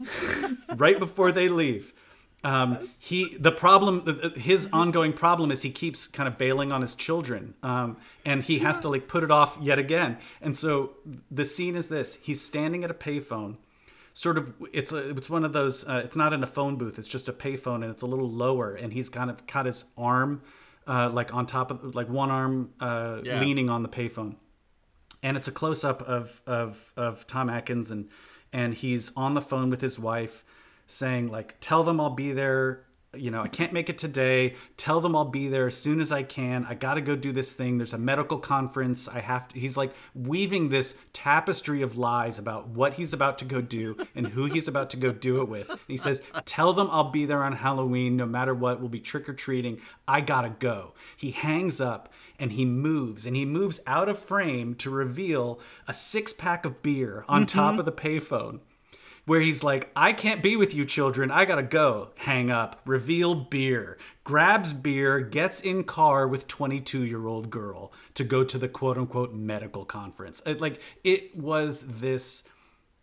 right before they leave. Um, he the problem his ongoing problem is he keeps kind of bailing on his children um, and he has to like put it off yet again. And so the scene is this. He's standing at a payphone sort of it's a, it's one of those uh, it's not in a phone booth it's just a payphone and it's a little lower and he's kind of got his arm uh, like on top of like one arm uh, Yeah. leaning on the payphone. And it's a close up of of of Tom Atkins and and he's on the phone with his wife saying like tell them I'll be there. You know I can't make it today. Tell them I'll be there as soon as I can. I got to go do this thing. There's a medical conference. I have to he's like weaving this tapestry of lies about what he's about to go do and who he's about to go do it with. And he says tell them I'll be there on Halloween no matter what we'll be trick or treating I got to go. He hangs up and he moves and he moves out of frame to reveal a six pack of beer on mm-hmm. top of the payphone where he's like i can't be with you children. I gotta go. Hang up. Reveal beer. Grabs beer gets in car with 22 year old girl to go to the quote unquote medical conference. It- like it was this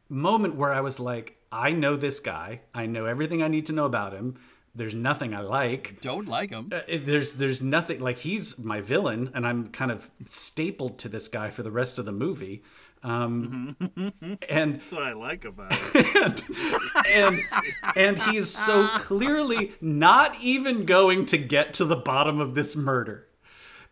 moment where i was like i know this guy. I know everything i need to know about him there's nothing i like. Don't like him. uh, there's there's nothing like he's my villain and i'm kind of stapled to this guy for the rest of the movie. Um and That's what I like about it. and and he's so clearly not even going to get to the bottom of this murder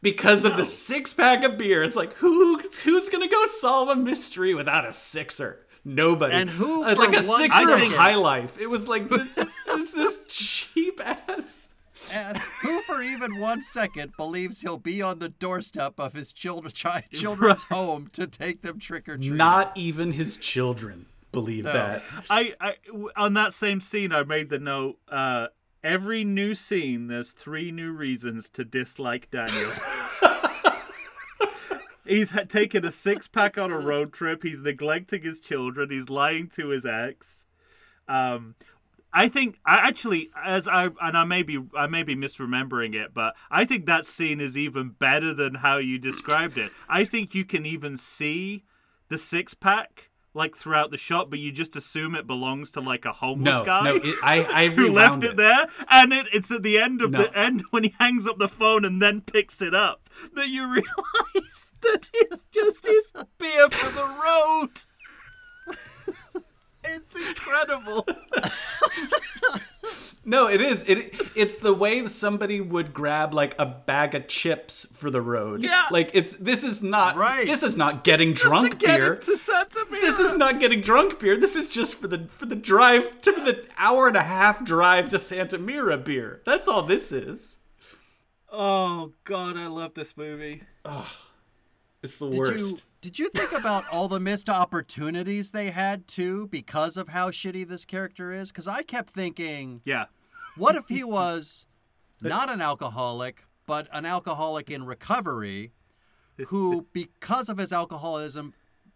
because of the six pack of beer. It's like who who's gonna go solve a mystery without a sixer? Nobody. And who Uh, like a sixer of high life. It was like this, this, this cheap ass And who for even one second believes he'll be on the doorstep of his children, chi- children's home to take them trick or treating? not even his children believe that I, I w- on that same scene, I made the note. Uh, every new scene, there's three new reasons to dislike Daniel. he's ha- taken a six pack on a road trip. He's neglecting his children. He's lying to his ex. Um, I think I actually, as I and I may be I may be misremembering it, but I think that scene is even better than how you described it. I think you can even see the six pack like throughout the shot, but you just assume it belongs to like a homeless no guy. no it, i i who left rewound it there, and it, it's at the end of No. the end when he hangs up the phone and then picks it up that you realize that it's just his beer for the road. it's incredible. No, it is. It it's the way somebody would grab like a bag of chips for the road. Yeah. Like it's this is not Right. This is not getting to drunk get beer. to Santa Mira. This is not getting drunk beer. This is just for the for the drive to the hour and a half drive to Santa Mira beer. That's all this is. Oh God, I love this movie. It's the Did worst. you did you think about all the missed opportunities they had too because of how shitty this character is? Because I kept thinking, Yeah. what if he was not an alcoholic, but an alcoholic in recovery, who because of his alcoholism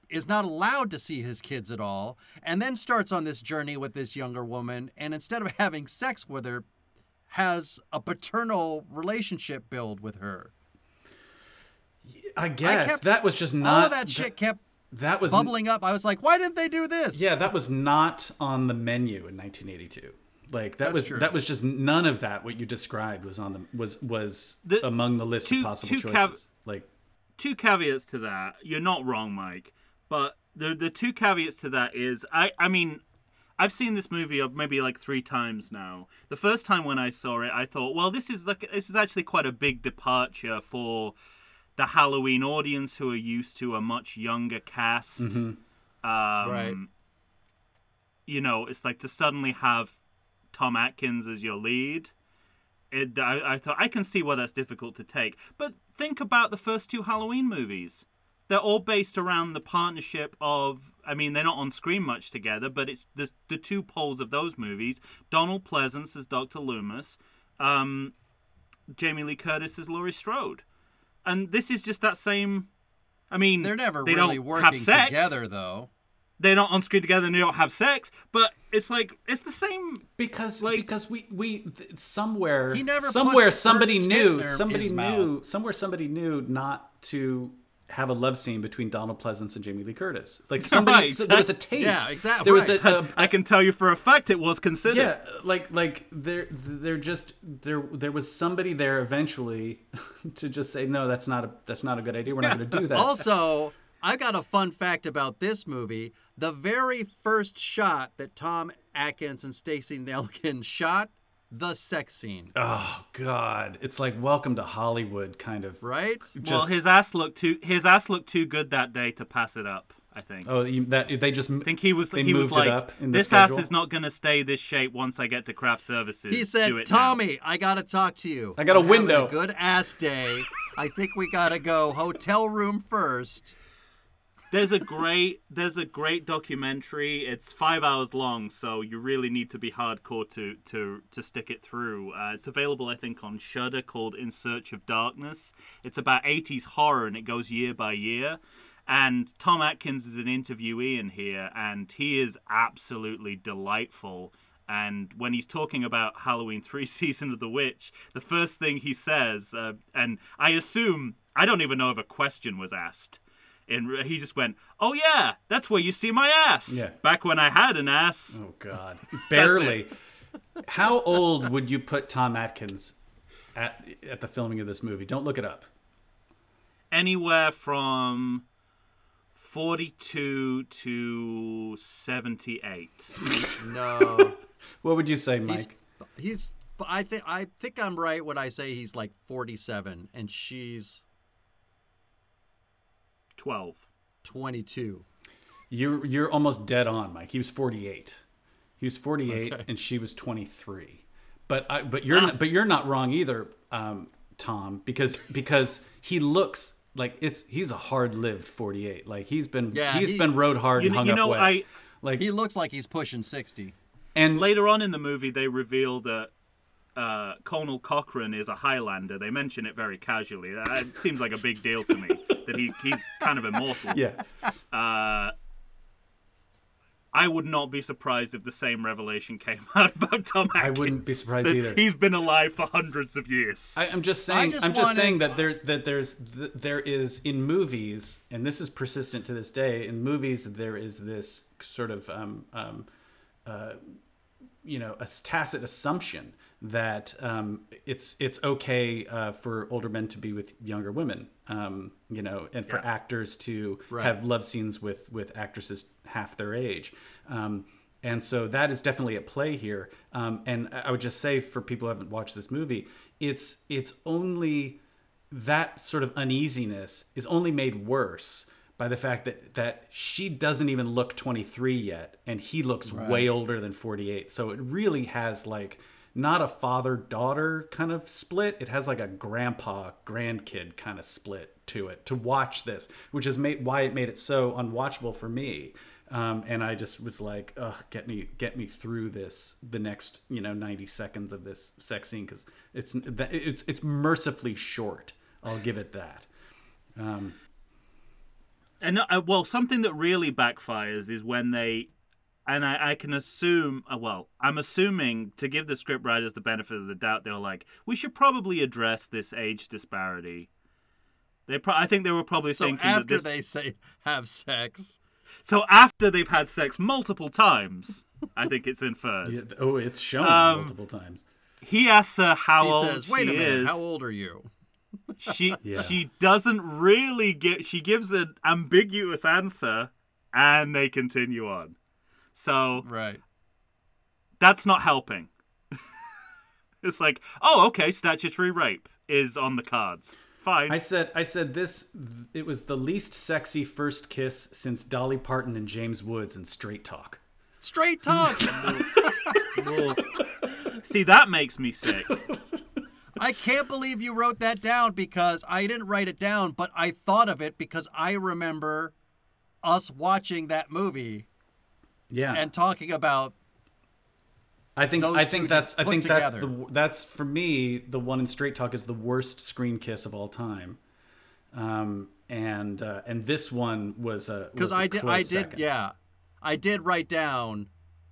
is not allowed to see his kids at all, and then starts on this journey with this younger woman, and instead of having sex with her, has a paternal relationship build with her. I guess kept- that was just not all of that shit kept That was bubbling up. I was like, why didn't they do this? Yeah, that was not on the menu in 1982. Like that That's was true. that was just none of that. What you described was on the was was The- among the list two- of possible choices. cav- like two caveats to that. You're not wrong, Mike. But the the two caveats to that is I I mean I've seen this movie uh, maybe like three times now. The first time when I saw it, I thought, well, this is like this is actually quite a big departure for the Halloween audience who are used to a much younger cast. Um, Right. You know, it's like to suddenly have Tom Atkins as your lead. It, I, I thought I can see why that's difficult to take, but think about the first two Halloween movies. they're all based around the partnership of. I mean, they're not on screen much together, but it's the the two poles of those movies. Donald Pleasence as Doctor Loomis, um, Jamie Lee Curtis as Laurie Strode, and this is just that same. I mean, They're never they really don't working have sex. together, though. They're not on screen together, and they don't have sex. But it's like it's the same. because Like- because we we th- somewhere He never somewhere somebody knew tit in her- somebody his knew somewhere somebody knew not to have a love scene between Donald Pleasence and Jamie Lee Curtis. Like somebody Right, there was a taste. Yeah, exactly. There was right. a, a I can tell you for a fact it was considered. yeah, like like there there just there there was somebody there eventually to just say no, that's not a that's not a good idea. We're not going to do that. Also, I got a fun fact about this movie. The very first shot that Tom Atkins and Stacy Nelkin shot, the sex scene, oh God, it's like welcome to Hollywood kind of. right? Well, his ass looked too his ass looked too good that day to pass it up. I think. Oh, you, that they just I think he was they he was moved like it up in this ass is not going to stay this shape once I get to craft services. He said, Do it now." "Tommy, I gotta talk to you. I got a I'm having window." good ass day. I think we gotta go hotel room first. There's a great there's a great documentary. It's five hours long, so you really need to be hardcore to to to stick it through. Uh, it's available, I think, on Shudder called In Search of Darkness. It's about 80s horror and it goes year by year. And Tom Atkins is an interviewee in here, and he is absolutely delightful. And when he's talking about Halloween 3 Season of the Witch, the first thing he says, uh, and I assume, I don't even know if a question was asked. And he just went, "Oh yeah, that's where you see my ass." Yeah. Back when I had an ass. Oh God, barely. How old would you put Tom Atkins at at the filming of this movie? Don't look it up. Anywhere from 42 to 78. No, What would you say, Mike? he's he's. I think I think I'm right when I say he's like 47 and she's 12. 22. You're you're almost dead on, Mike. He was 48. He was 48, Okay. and she was 23. But I, but you're not, but you're not wrong either, um, Tom, because because he looks like it's he's a hard-lived 48. Like he's been Yeah, he's he- been rode hard You, and kn- hung you up know, wet. I like He looks like he's pushing 60. and later on in the movie they reveal that uh, Colonel Cochran is a Highlander. They mention it very casually. Uh, It seems like a big deal to me that he, he's kind of immortal. yeah. Uh, I would not be surprised if the same revelation came out about Tom Atkins. I wouldn't be surprised either. He's been alive for hundreds of years. I, I'm just saying. just I'm just wanted- saying that there's that there's th- there is in movies, and this is persistent to this day. In movies, there is this sort of um, um, uh, you know a tacit assumption that um, it's it's okay uh, for older men to be with younger women. Um, you know, and for Yeah. actors to Right. have love scenes with with actresses half their age. Um, and so that is definitely at play here. Um, and I would just say for people who haven't watched this movie, it's it's only that sort of uneasiness is only made worse by the fact that that she doesn't even look 23 yet, and he looks way older than 48. So it really has like not a father daughter kind of split. It has like a grandpa grandkid kind of split to it to watch this, which is made, why it made it so unwatchable for me. Um, and I just was like, "Ugh, get me, get me through this, the next, you know, ninety seconds of this sex scene because it's it's it's mercifully short. I'll give it that. Um, And uh, well, something that really backfires is when they, and I, I can assume, uh, well, I'm assuming to give the scriptwriters the benefit of the doubt, they were like, we should probably address this age disparity. They, pro- I think they were probably So thinking that after this. they say have sex, So after they've had sex multiple times, I think it's inferred. yeah, oh, it's shown Um, multiple times. He asks her how he old says, "Wait she a minute, is. how old are you?" she Yeah. she doesn't really get she gives an ambiguous answer and they continue on so Right. that's not helping it's like oh okay statutory rape is on the cards fine I said, I said this. It was the least sexy first kiss since Dolly Parton and James Woods in Straight Talk. Straight talk. See that makes me sick I can't believe you wrote that down because I didn't write it down, but I thought of it because I remember us watching that movie Yeah. and talking about I think I think that's I think that's the that's for me the one in Straight Talk is the worst screen kiss of all time, um, and uh, and this one was a because I did I close did second. yeah I did write down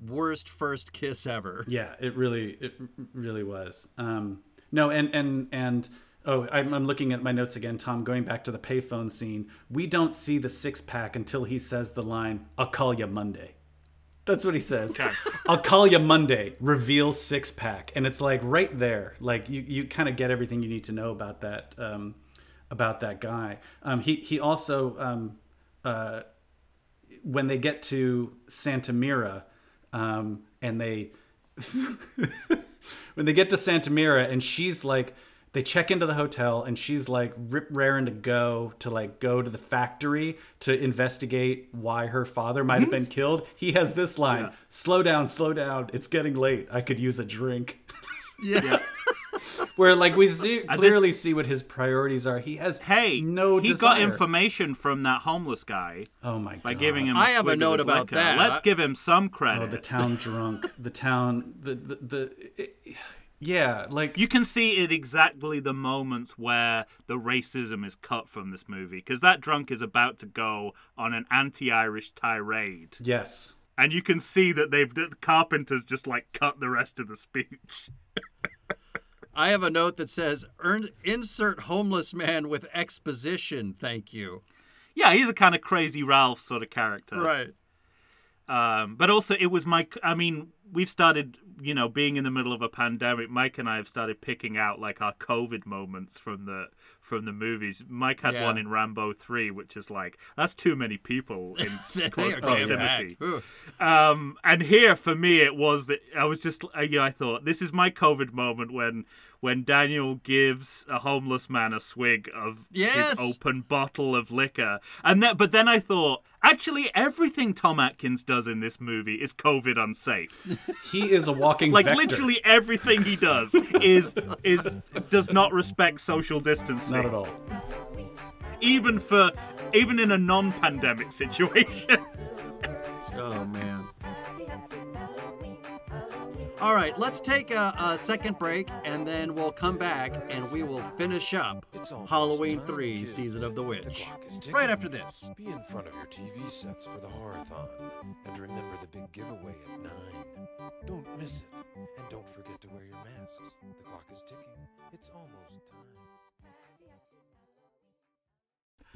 worst first kiss ever. yeah it really it really was um, no and and and oh I'm, I'm looking at my notes again Tom going back to the payphone scene we don't see the six pack until he says the line I'll call you Monday. That's what he says. I'll call you Monday. Reveal six pack, and it's like right there. Like you, you kind of get everything you need to know about that, um, about that guy. Um, he he also um, uh, when they get to Santa Mira, um, and they when they get to Santa Mira, and she's like, they check into the hotel, and she's like rip raring to go to like go to the factory to investigate why her father might have been hmm? killed. He has this line: "Slow down, slow down. It's getting late. I could use a drink." Yeah. Where like we see, this- clearly see what his priorities are. He has Hey, no he got information from that homeless guy Oh my god! by giving him. I have a swig note about liquor. that. Let's I- give him some credit Oh, the town drunk. The town. The the, the it- yeah, like You can see it exactly the moments where the racism is cut from this movie because that drunk is about to go on an anti-Irish tirade, yes. and you can see that they've the carpenters just like cut the rest of the speech. I have a note that says insert homeless man with exposition, thank you. Yeah, he's a kind of crazy Ralph sort of character. Right. Um, but also, it was my. I mean, we've started, you know, being in the middle of a pandemic. Mike and I have started picking out like our COVID moments from the from the movies. Mike had Yeah. one in Rambo Three, which is like that's too many people in close proximity. Um, and here for me, it was that I was just, uh, yeah, I thought this is my COVID moment when when Daniel gives a homeless man a swig of Yes! his open bottle of liquor, and that. But then I thought, actually, everything Tom Atkins does in this movie is COVID unsafe. He is a walking like vector. literally everything he does is is does not respect social distancing, Not at all. even for even in a non-pandemic situation. Oh man. All right, let's take a, a second break and then we'll come back and we will finish up Halloween 3 kids. Season of the The Witch. clock is ticking. Right after this. Be in front of your TV sets for the Horathon. And remember the big giveaway at 9. Don't miss it. And don't forget to wear your masks. The clock is ticking. It's almost time.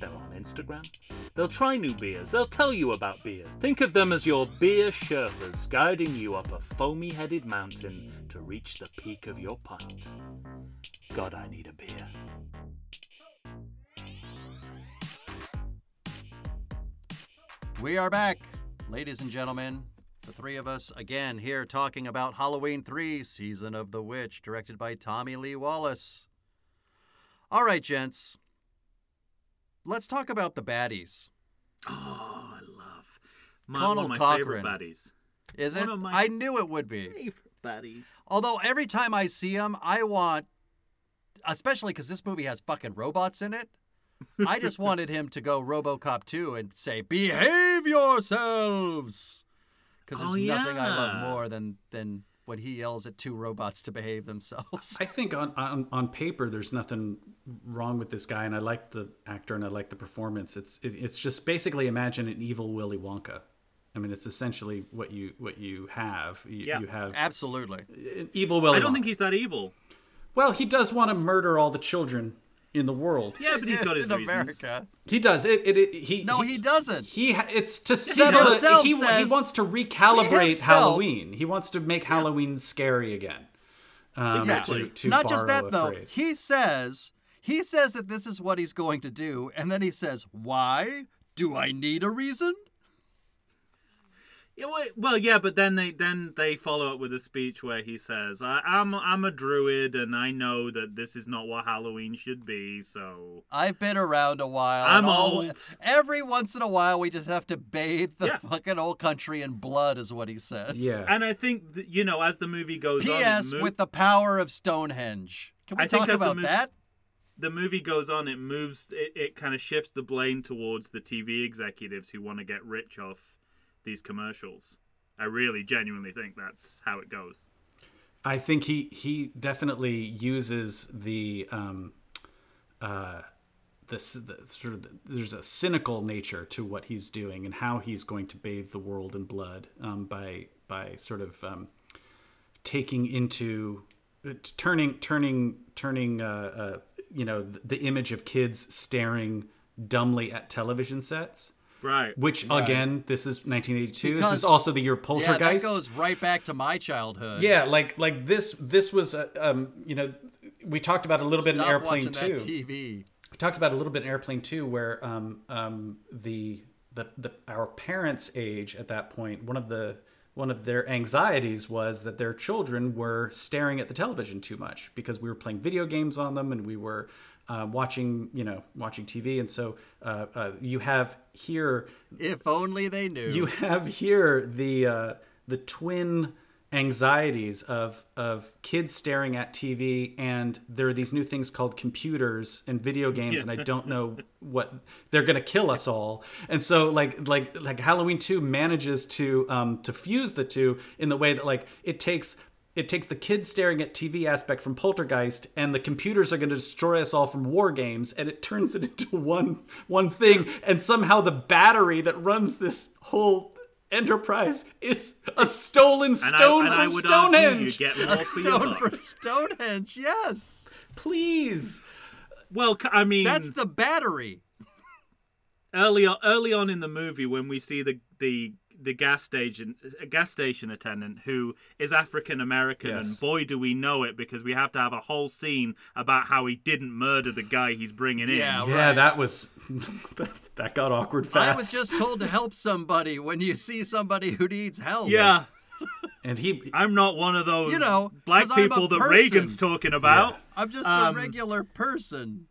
they're on Instagram. They'll try new beers, they'll tell you about beer. Think of them as your beer Sherpas guiding you up a foamy headed mountain to reach the peak of your pint. God, I need a beer. We are back, ladies and gentlemen. The three of us again here talking about Halloween 3 Season of the Witch, directed by Tommy Lee Wallace. All right, gents. Let's talk about the baddies. Oh, I love my, Conal one of my Cochran. favorite baddies. Is it? I knew it would be. Favorite baddies. Although every time I see him, I want, especially because this movie has fucking robots in it. I just wanted him to go RoboCop 2 and say, "Behave yourselves," because there's Oh, nothing I love more than than when he yells at two robots to behave themselves. I think on, on on paper there's nothing wrong with this guy, and I like the actor and I like the performance. It's it, it's just basically imagine an evil Willy Wonka. I mean, it's essentially what you what you have. You, Yeah. you have Absolutely. an evil Willy. I don't Wonka. think he's that evil. Well, he does want to murder all the children in the world. Yeah, but he's got his in reasons. America. He does. It. It. it he. No, he doesn't. He. It's to settle. it. himself He, he says- wants to recalibrate himself- Halloween. He wants to make Halloween scary again. Um, Exactly. To, to Not just that though. phrase. He says he says that this is what he's going to do, and then he says, "Why? Do I need a reason?" Yeah, well, well, yeah, but then they then they follow up with a speech where he says, I, "I'm I'm a druid, and I know that this is not what Halloween should be. So I've been around a while. I'm and all- old. Every once in a while, we just have to bathe the Yeah. fucking old country in blood, is what he says. Yeah. And I think that, you know, as the movie goes on, P.S. mo- with the power of Stonehenge. Can we I think talk as the about mo- that? the movie goes on, it moves, it, it kind of shifts the blame towards the TV executives who want to get rich off these commercials. I really genuinely think that's how it goes. I think he he definitely uses the um, uh, this the, sort of there's a cynical nature to what he's doing and how he's going to bathe the world in blood um, by by sort of um, taking into uh, turning turning turning uh, uh, you know the, the image of kids staring dumbly at television sets. Right. Which again, this is 1982. this is also the year of Yeah, Poltergeist. that goes right back to my childhood. Yeah, like like this this was uh, um you know we talked about a little bit in Airplane watching Two. TV. We talked about a little bit in Airplane Two, where um um the the the our parents' age at that point, one of the one of their anxieties was that their children were staring at the television too much because we were playing video games on them and we were uh, watching you know watching TV, and so uh, uh, you have here If only they knew. you have here the uh, the twin anxieties of of kids staring at TV and there are these new things called computers and video games and I don't know what they're gonna kill us all. And so like like like Halloween 2 manages to um to fuse the two in the way that like it takes it takes the kids staring at TV aspect from Poltergeist, and the computers are going to destroy us all from war games, and it turns it into one one thing. And somehow the battery that runs this whole enterprise is a stolen And I, stone and I from would argue you Stonehenge. get more a for stone from Stonehenge. Yes, Please, Well, I mean, that's the battery. early on, early on in the movie when we see the the the gas station a gas station attendant who is African American Yes. and boy do we know it because we have to have a whole scene about how he didn't murder the guy he's bringing in. Yeah, yeah, right. that was that got awkward fast. I was just told to help somebody when you see somebody who needs help. Yeah, and he I'm not one of those You know, black people that person. Reagan's talking about. I'm just Um, a regular person.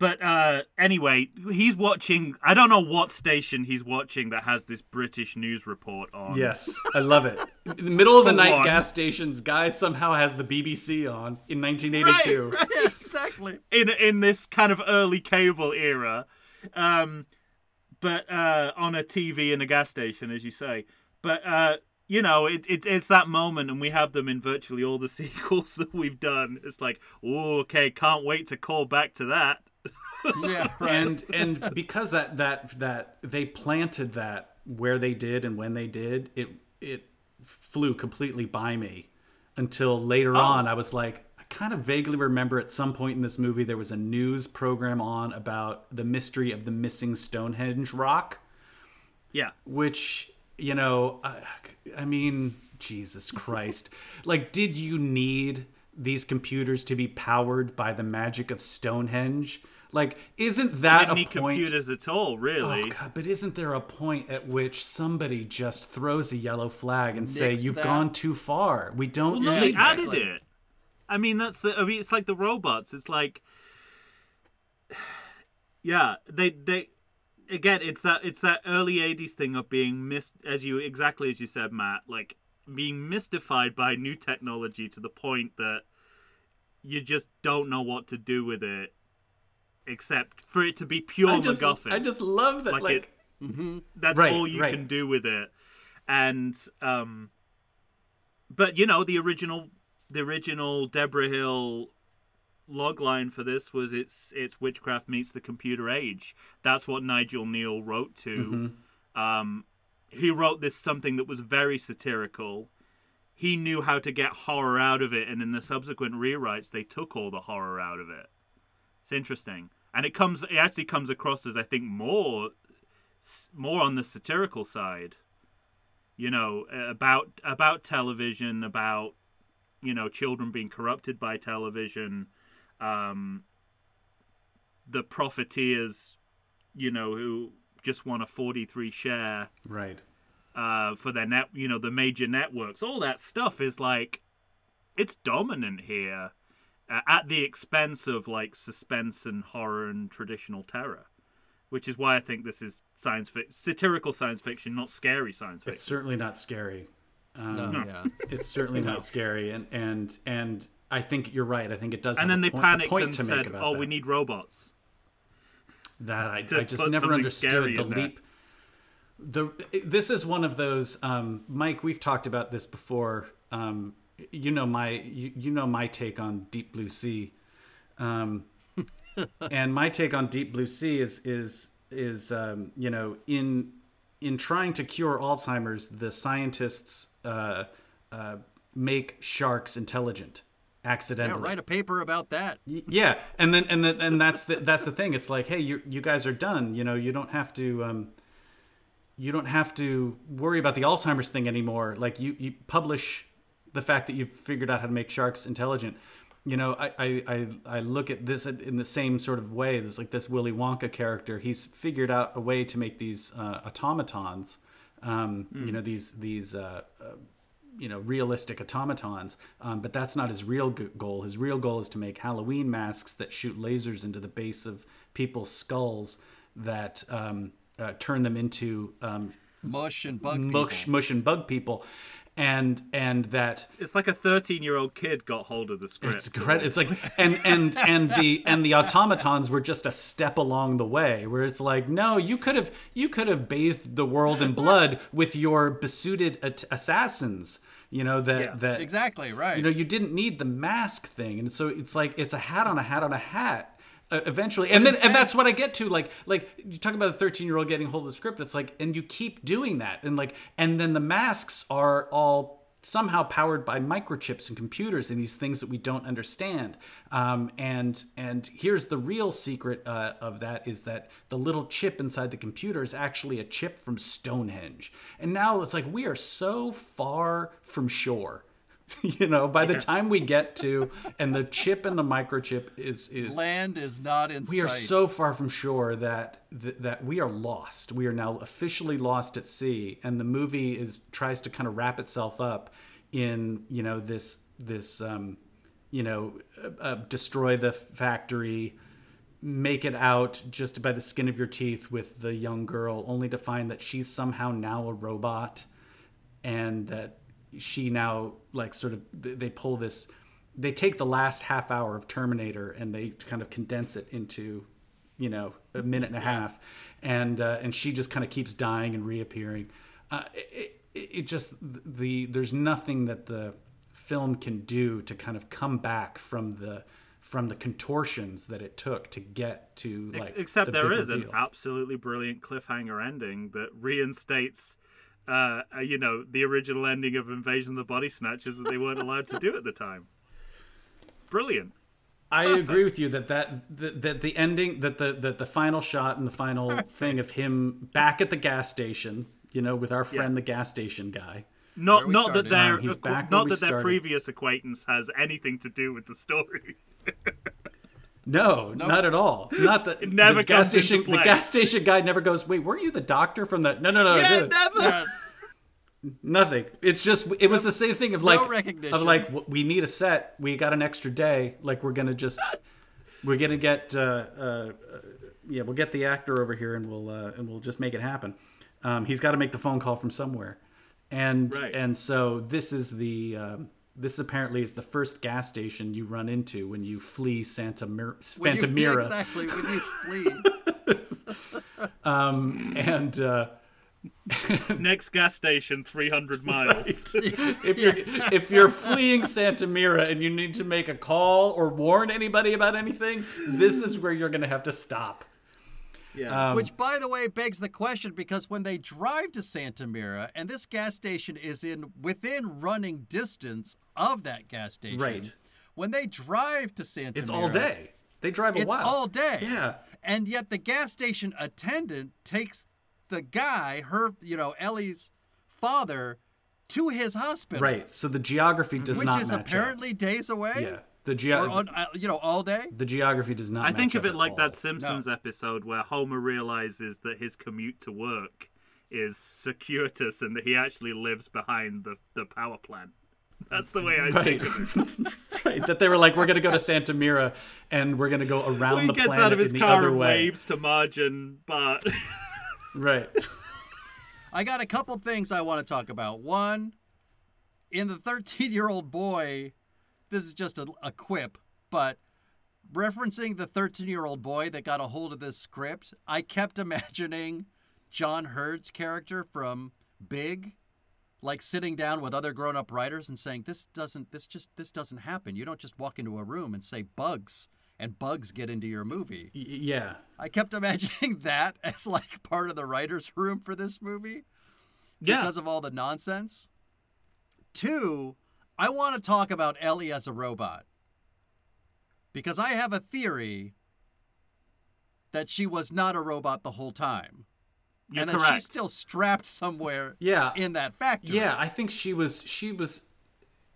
But uh, anyway, he's watching. I don't know what station he's watching that has this British news report on. Yes, I love it. In the middle of the night one. gas stations, guy somehow has the BBC on in 1982. yeah, exactly. in in this kind of early cable era, um, but uh, on a TV in a gas station, as you say. But uh, you know, it, it, it's that moment, and we have them in virtually all the sequels that we've done. It's like, oh, okay, can't wait to call back to that. Yeah, right. and and because that that that they planted that where they did and when they did it it flew completely by me until later Oh. on i was like i kind of vaguely remember at some point in this movie there was a news program on about the mystery of the missing stonehenge rock Yeah, which you know I, I mean jesus christ like did you need these computers to be powered by the magic of stonehenge like isn't that didn't a need point computers at all, really. Oh god, but isn't there a point at which somebody just throws a yellow flag and say you've that. gone too far? We don't Well, no, need they added exactly. it. I mean, that's the. I mean, it's like the robots. It's like, yeah, they they again. It's that it's that early '80s thing of being missed, as you exactly as you said, Matt. Like being mystified by new technology to the point that you just don't know what to do with it, except for it to be pure I just, MacGuffin. I just love that like, like, it. That's Right, all you right. can do with it, and um, but you know the original the original Debra Hill logline for this was it's it's witchcraft meets the computer age. That's what Nigel Kneale wrote to. Um, he wrote this something that was very satirical. He knew how to get horror out of it, and in the subsequent rewrites, they took all the horror out of it. It's interesting, and it comes it actually comes across as I think more more on the satirical side. You know about about television, about you know children being corrupted by television, um, the profiteers, you know who just want a forty three share Right. uh, for their net, you know, the major networks. All that stuff is like, it's dominant here, uh, at the expense of like suspense and horror and traditional terror, which is why I think this is science fic- satirical science fiction, not scary science fiction. It's certainly not scary. Um, No, yeah. It's certainly not scary, and and and I think you're right. I think it does. and have then a they point, panicked point and to said, "Oh, that. we need robots." that I, I just never understood the in there. leap. The this is one of those, um, Mike. We've talked about this before. Um, you know my you, you know my take on Deep Blue Sea, um, and my take on Deep Blue Sea is is is um, you know in in trying to cure Alzheimer's, the scientists uh, uh, make sharks intelligent accidentally. Yeah, write a paper about that. Yeah and then and then and that's the that's the thing it's like hey you you guys are done you know you don't have to um you don't have to worry about the alzheimer's thing anymore like you you publish the fact that you've figured out how to make sharks intelligent. You know i i i, I look at this in the same sort of way. There's like this willy wonka character. He's figured out a way to make these uh, automatons um you know these these uh, uh you know realistic automatons. Um, but that's not his real goal. His real goal is to make halloween masks that shoot lasers into the base of people's skulls that um, uh, turn them into um, Mush and bug mush people. mush and bug people and and that It's like a thirteen-year-old kid got hold of the script. it's great. It's like and and and the and the automatons were just a step along the way, where it's like, no, you could have you could have bathed the world in blood with your besuited at- assassins. You know that Yeah, that Exactly right. you know you didn't need the mask thing, and so it's like it's a hat on a hat on a hat. Uh, eventually, and then and that's what I get to like like you talk about a 13 year old getting hold of the script. It's like and you keep doing that, and like and then the masks are all somehow powered by microchips and computers and these things that we don't understand. Um, and and here's the real secret uh, of that is that the little chip inside the computer is actually a chip from Stonehenge. And now it's like we are so far from shore. you know, by the time we get to and the chip and the microchip is is Land is not in we are sight. so far from shore that th- that we are lost. We are now officially lost at sea, and the movie is tries to kind of wrap itself up in you know this this um, you know uh, uh, destroy the factory, make it out just by the skin of your teeth with the young girl, only to find that she's somehow now a robot, and that she now like sort of they pull this they take the last half hour of terminator and they kind of condense it into you know a minute and a half. And uh, and she just kind of keeps dying and reappearing. Uh, it, it, it just the there's nothing that the film can do to kind of come back from the from the contortions that it took to get to like Except the there big an absolutely brilliant cliffhanger ending that reinstates, uh, uh, you know, the original ending of Invasion of the Body Snatchers that they weren't allowed to do at the time. Brilliant. I agree with you that that that, that the ending that the that the final shot and the final thing of him back at the gas station, you know, with our friend the gas station guy. Not we not that their Um, he's back not we that their previous acquaintance has anything to do with the story. No, not at all. Not that It never the gas comes station. The gas station guy never goes. Wait, weren't you the doctor from the? No, no, no. I yeah, didn't." never. Nothing. It's just it was the same thing of like recognition. of like we need a set. We got an extra day. Like we're gonna just we're gonna get uh, uh, uh, yeah we'll get the actor over here and we'll uh, and we'll just make it happen. Um, he's got to make the phone call from somewhere, and Right. and so this is the um, this apparently is the first gas station you run into when you flee Santa Mir- When you- Fantamira exactly when you flee. and uh, Next gas station, 300 miles. if you're if you're fleeing Santa Mira and you need to make a call or warn anybody about anything, this is where you're gonna have to stop. Yeah. Um, Which, by the way, begs the question because when they drive to Santa Mira, and this gas station is in within running distance of that gas station, Right. When they drive to Santa it's Mira, all day. They drive a while. It's while. all day. Yeah. And yet the gas station attendant takes the guy, her, you know, Ellie's father, to his hospital, Right. So the geography does which not Which is match apparently days away. Yeah. The Or ge- on, uh, you know, all day. the geography does not. I think of up it like all. that Simpsons episode where Homer realizes that his commute to work is circuitous and that he actually lives behind the, the power plant. That's the way I Right. think of it. right. That they were like, we're gonna go to Santa Mira and we're gonna go around He the gets planet out of his in the car other and way. waves to Marge and Bart. Right. I got a couple things I want to talk about. One, in the 13 year old boy, this is just a, a quip, but referencing the 13 year old boy that got a hold of this script, I kept imagining John Heard's character from Big like sitting down with other grown-up writers and saying this doesn't this just this doesn't happen you don't just walk into a room and say bugs and bugs get into your movie Y- yeah. i kept imagining that as like part of the writers room for this movie yeah. because of all the nonsense. Two, I want to talk about Ellie as a robot. Because I have a theory that she was not a robot the whole time. You're and that correct. she's still strapped somewhere Yeah. in that factory. Yeah, I think she was. She was.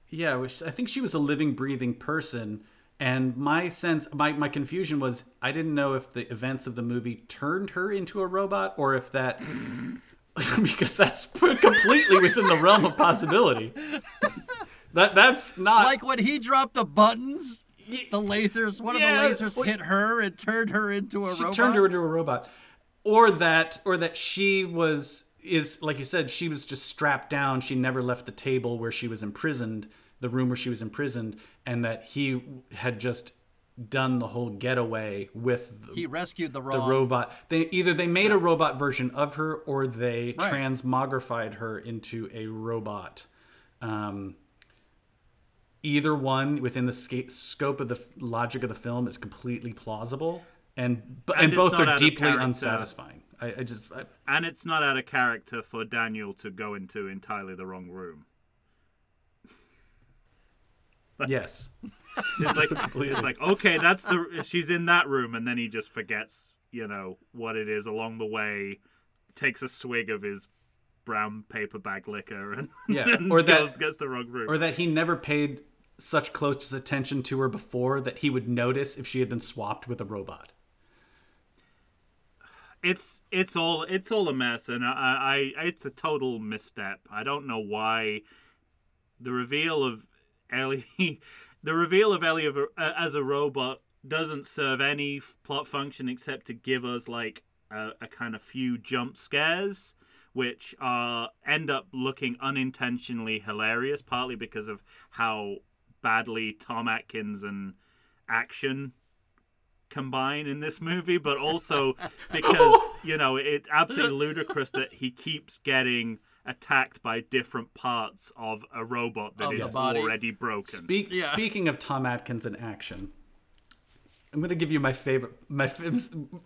Yeah, I think she was a living, breathing person. And my sense, my, my confusion was, I didn't know if the events of the movie turned her into a robot or if that, because that's completely within the realm of possibility. That that's not Like when he dropped the buttons, the lasers, one Yeah, of the lasers hit her and turned her into a she robot. turned her into a robot, or that or that she was is like you said, she was just strapped down. She never left the table where she was imprisoned, the room where she was imprisoned, and that he had just done the whole getaway with the, he rescued the the robot. They either they made a robot version of her or they Right. transmogrified her into a robot. Um, either one within the sca- scope of the f- logic of the film is completely plausible, and And and, both are deeply unsatisfying. I, I just I, And it's not out of character for Daniel to go into entirely the wrong room. yes, It's like it's like okay, that's the she's in that room, and then he just forgets, you know, what it is along the way. Takes a swig of his brown paper bag liquor and, Yeah, and or that- goes, gets the wrong room. or that he never paid such close attention to her before that he would notice if she had been swapped with a robot. it's it's all it's all a mess, and I, I it's a total misstep. I don't know why the reveal of Ellie, the reveal of Ellie as a robot doesn't serve any plot function except to give us like a, a kind of few jump scares, which are end up looking unintentionally hilarious, partly because of how badly Tom Atkins and action combine in this movie, but also because you know it's absolutely ludicrous that he keeps getting attacked by different parts of a robot that Of is already broken. Speak, Yeah. Speaking of Tom Atkins in action, I'm gonna give you my favorite. My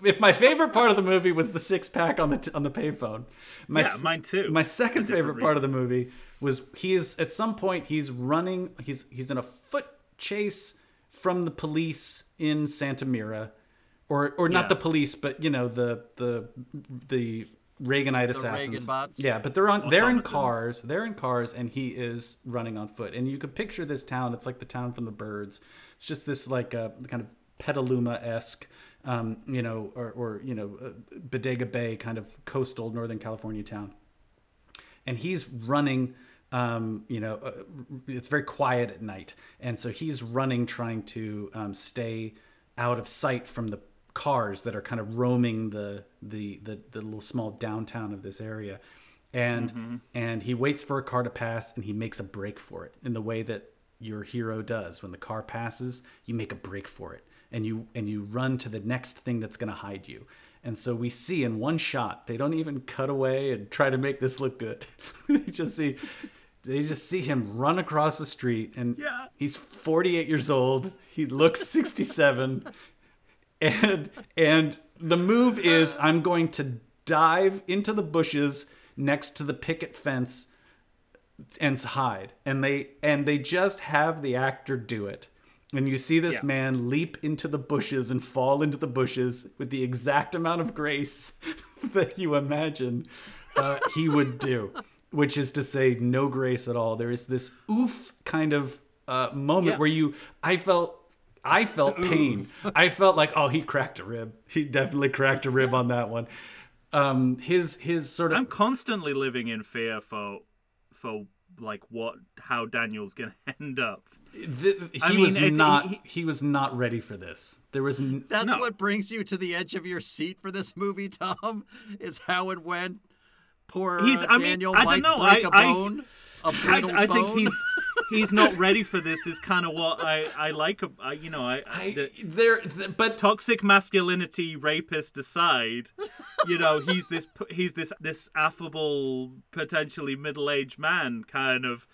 if my favorite part of the movie was the six pack on the t- on the payphone. My, Yeah, mine too, My second different favorite part of the movie was he is at some point he's running. He's he's in a foot chase from the police in Santa Mira, or or not Yeah. the police, but you know the the the Reaganite assassins. Reagan bots? Yeah, but they're on. They're in cars. They're in cars, and he is running on foot. And you can picture this town. It's like the town from the Birds. It's just this like uh, kind of Petaluma esque, um, you know, or or you know, uh, Bodega Bay kind of coastal Northern California town. And he's running. Um, you know, uh, it's very quiet at night, and so he's running, trying to um, stay out of sight from the cars that are kind of roaming the the the, the little small downtown of this area. And and he waits for a car to pass and he makes a break for it in the way that your hero does. When the car passes you make a break for it and you and you run to the next thing that's going to hide you. And so we see in one shot, they don't even cut away and try to make this look good. they just see they just see him run across the street and Yeah. he's 48 years old. He looks 67 and and the move is I'm going to dive into the bushes next to the picket fence and hide and they and they just have the actor do it and you see this Yeah. man leap into the bushes and fall into the bushes with the exact amount of grace that you imagine uh, he would do which is to say no grace at all there is this oof kind of uh, moment Yeah. where you i felt i felt pain i felt like oh he cracked a rib he definitely cracked a rib on that one um his his sort of I'm constantly living in fear for for like what how Daniel's gonna end up. Th- he I mean, was not he- he, was not ready for this there was n- That's No. what brings you to the edge of your seat for this movie, Tom. Is how and when poor He's- uh, I mean, Daniel I don't know, I- I- bone, a I, I bone. think he's he's not ready for this. Is kind of what I I like. I, you know, I, I, the there th- but toxic masculinity rapist aside, you know, he's this he's this this affable, potentially middle aged man, kind of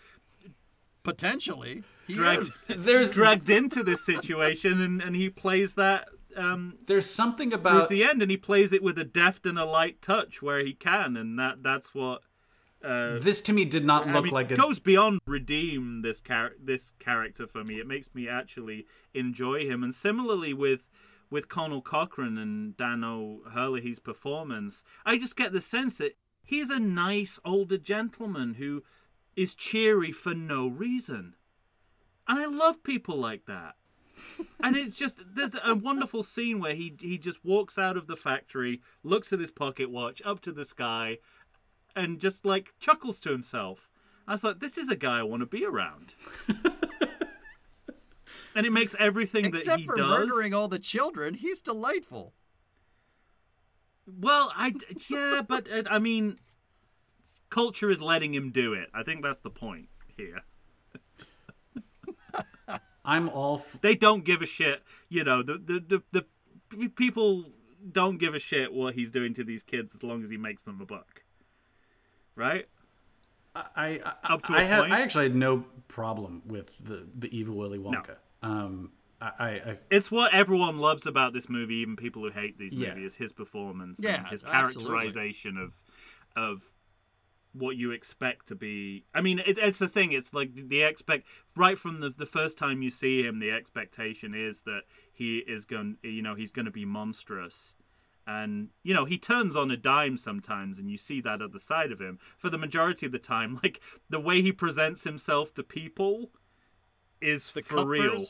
potentially he dragged is. there's dragged into this situation, and and he plays that. Um, there's something about the end, and he plays it with a deft and a light touch where he can, and that that's what uh, this to me did not I look mean, like a goes beyond redeem this char- this character for me. It makes me actually enjoy him, and similarly with with Conal Cochran and Dan O'Herlihy's performance, I just get the sense that he's a nice older gentleman who is cheery for no reason, and I love people like that. And it's just there's a wonderful scene where he he just walks out of the factory, looks at his pocket watch up to the sky, and just like chuckles to himself. I was like, this is a guy I want to be around. and it makes everything that he for does. murdering all the children, he's delightful. Well, I yeah, but uh, I mean, culture is letting him do it. I think that's the point here. I'm all f- They don't give a shit. You know, the the the, the people don't give a shit what he's doing to these kids as long as he makes them a buck. Right? I I, Up to I, a had, point? I actually had no problem with the the evil Willy Wonka. Um I, I, It's what everyone loves about this movie, even people who hate these Yeah. movies. His performance, Yeah, and his absolutely. characterization of of what you expect to be. I mean, it, it's the thing. It's like the expect right from the the first time you see him, the expectation is that he is going. You know, he's going to be monstrous. And you know he turns on a dime sometimes, and you see that at the side of him. For the majority of the time, like the way he presents himself to people is The for real.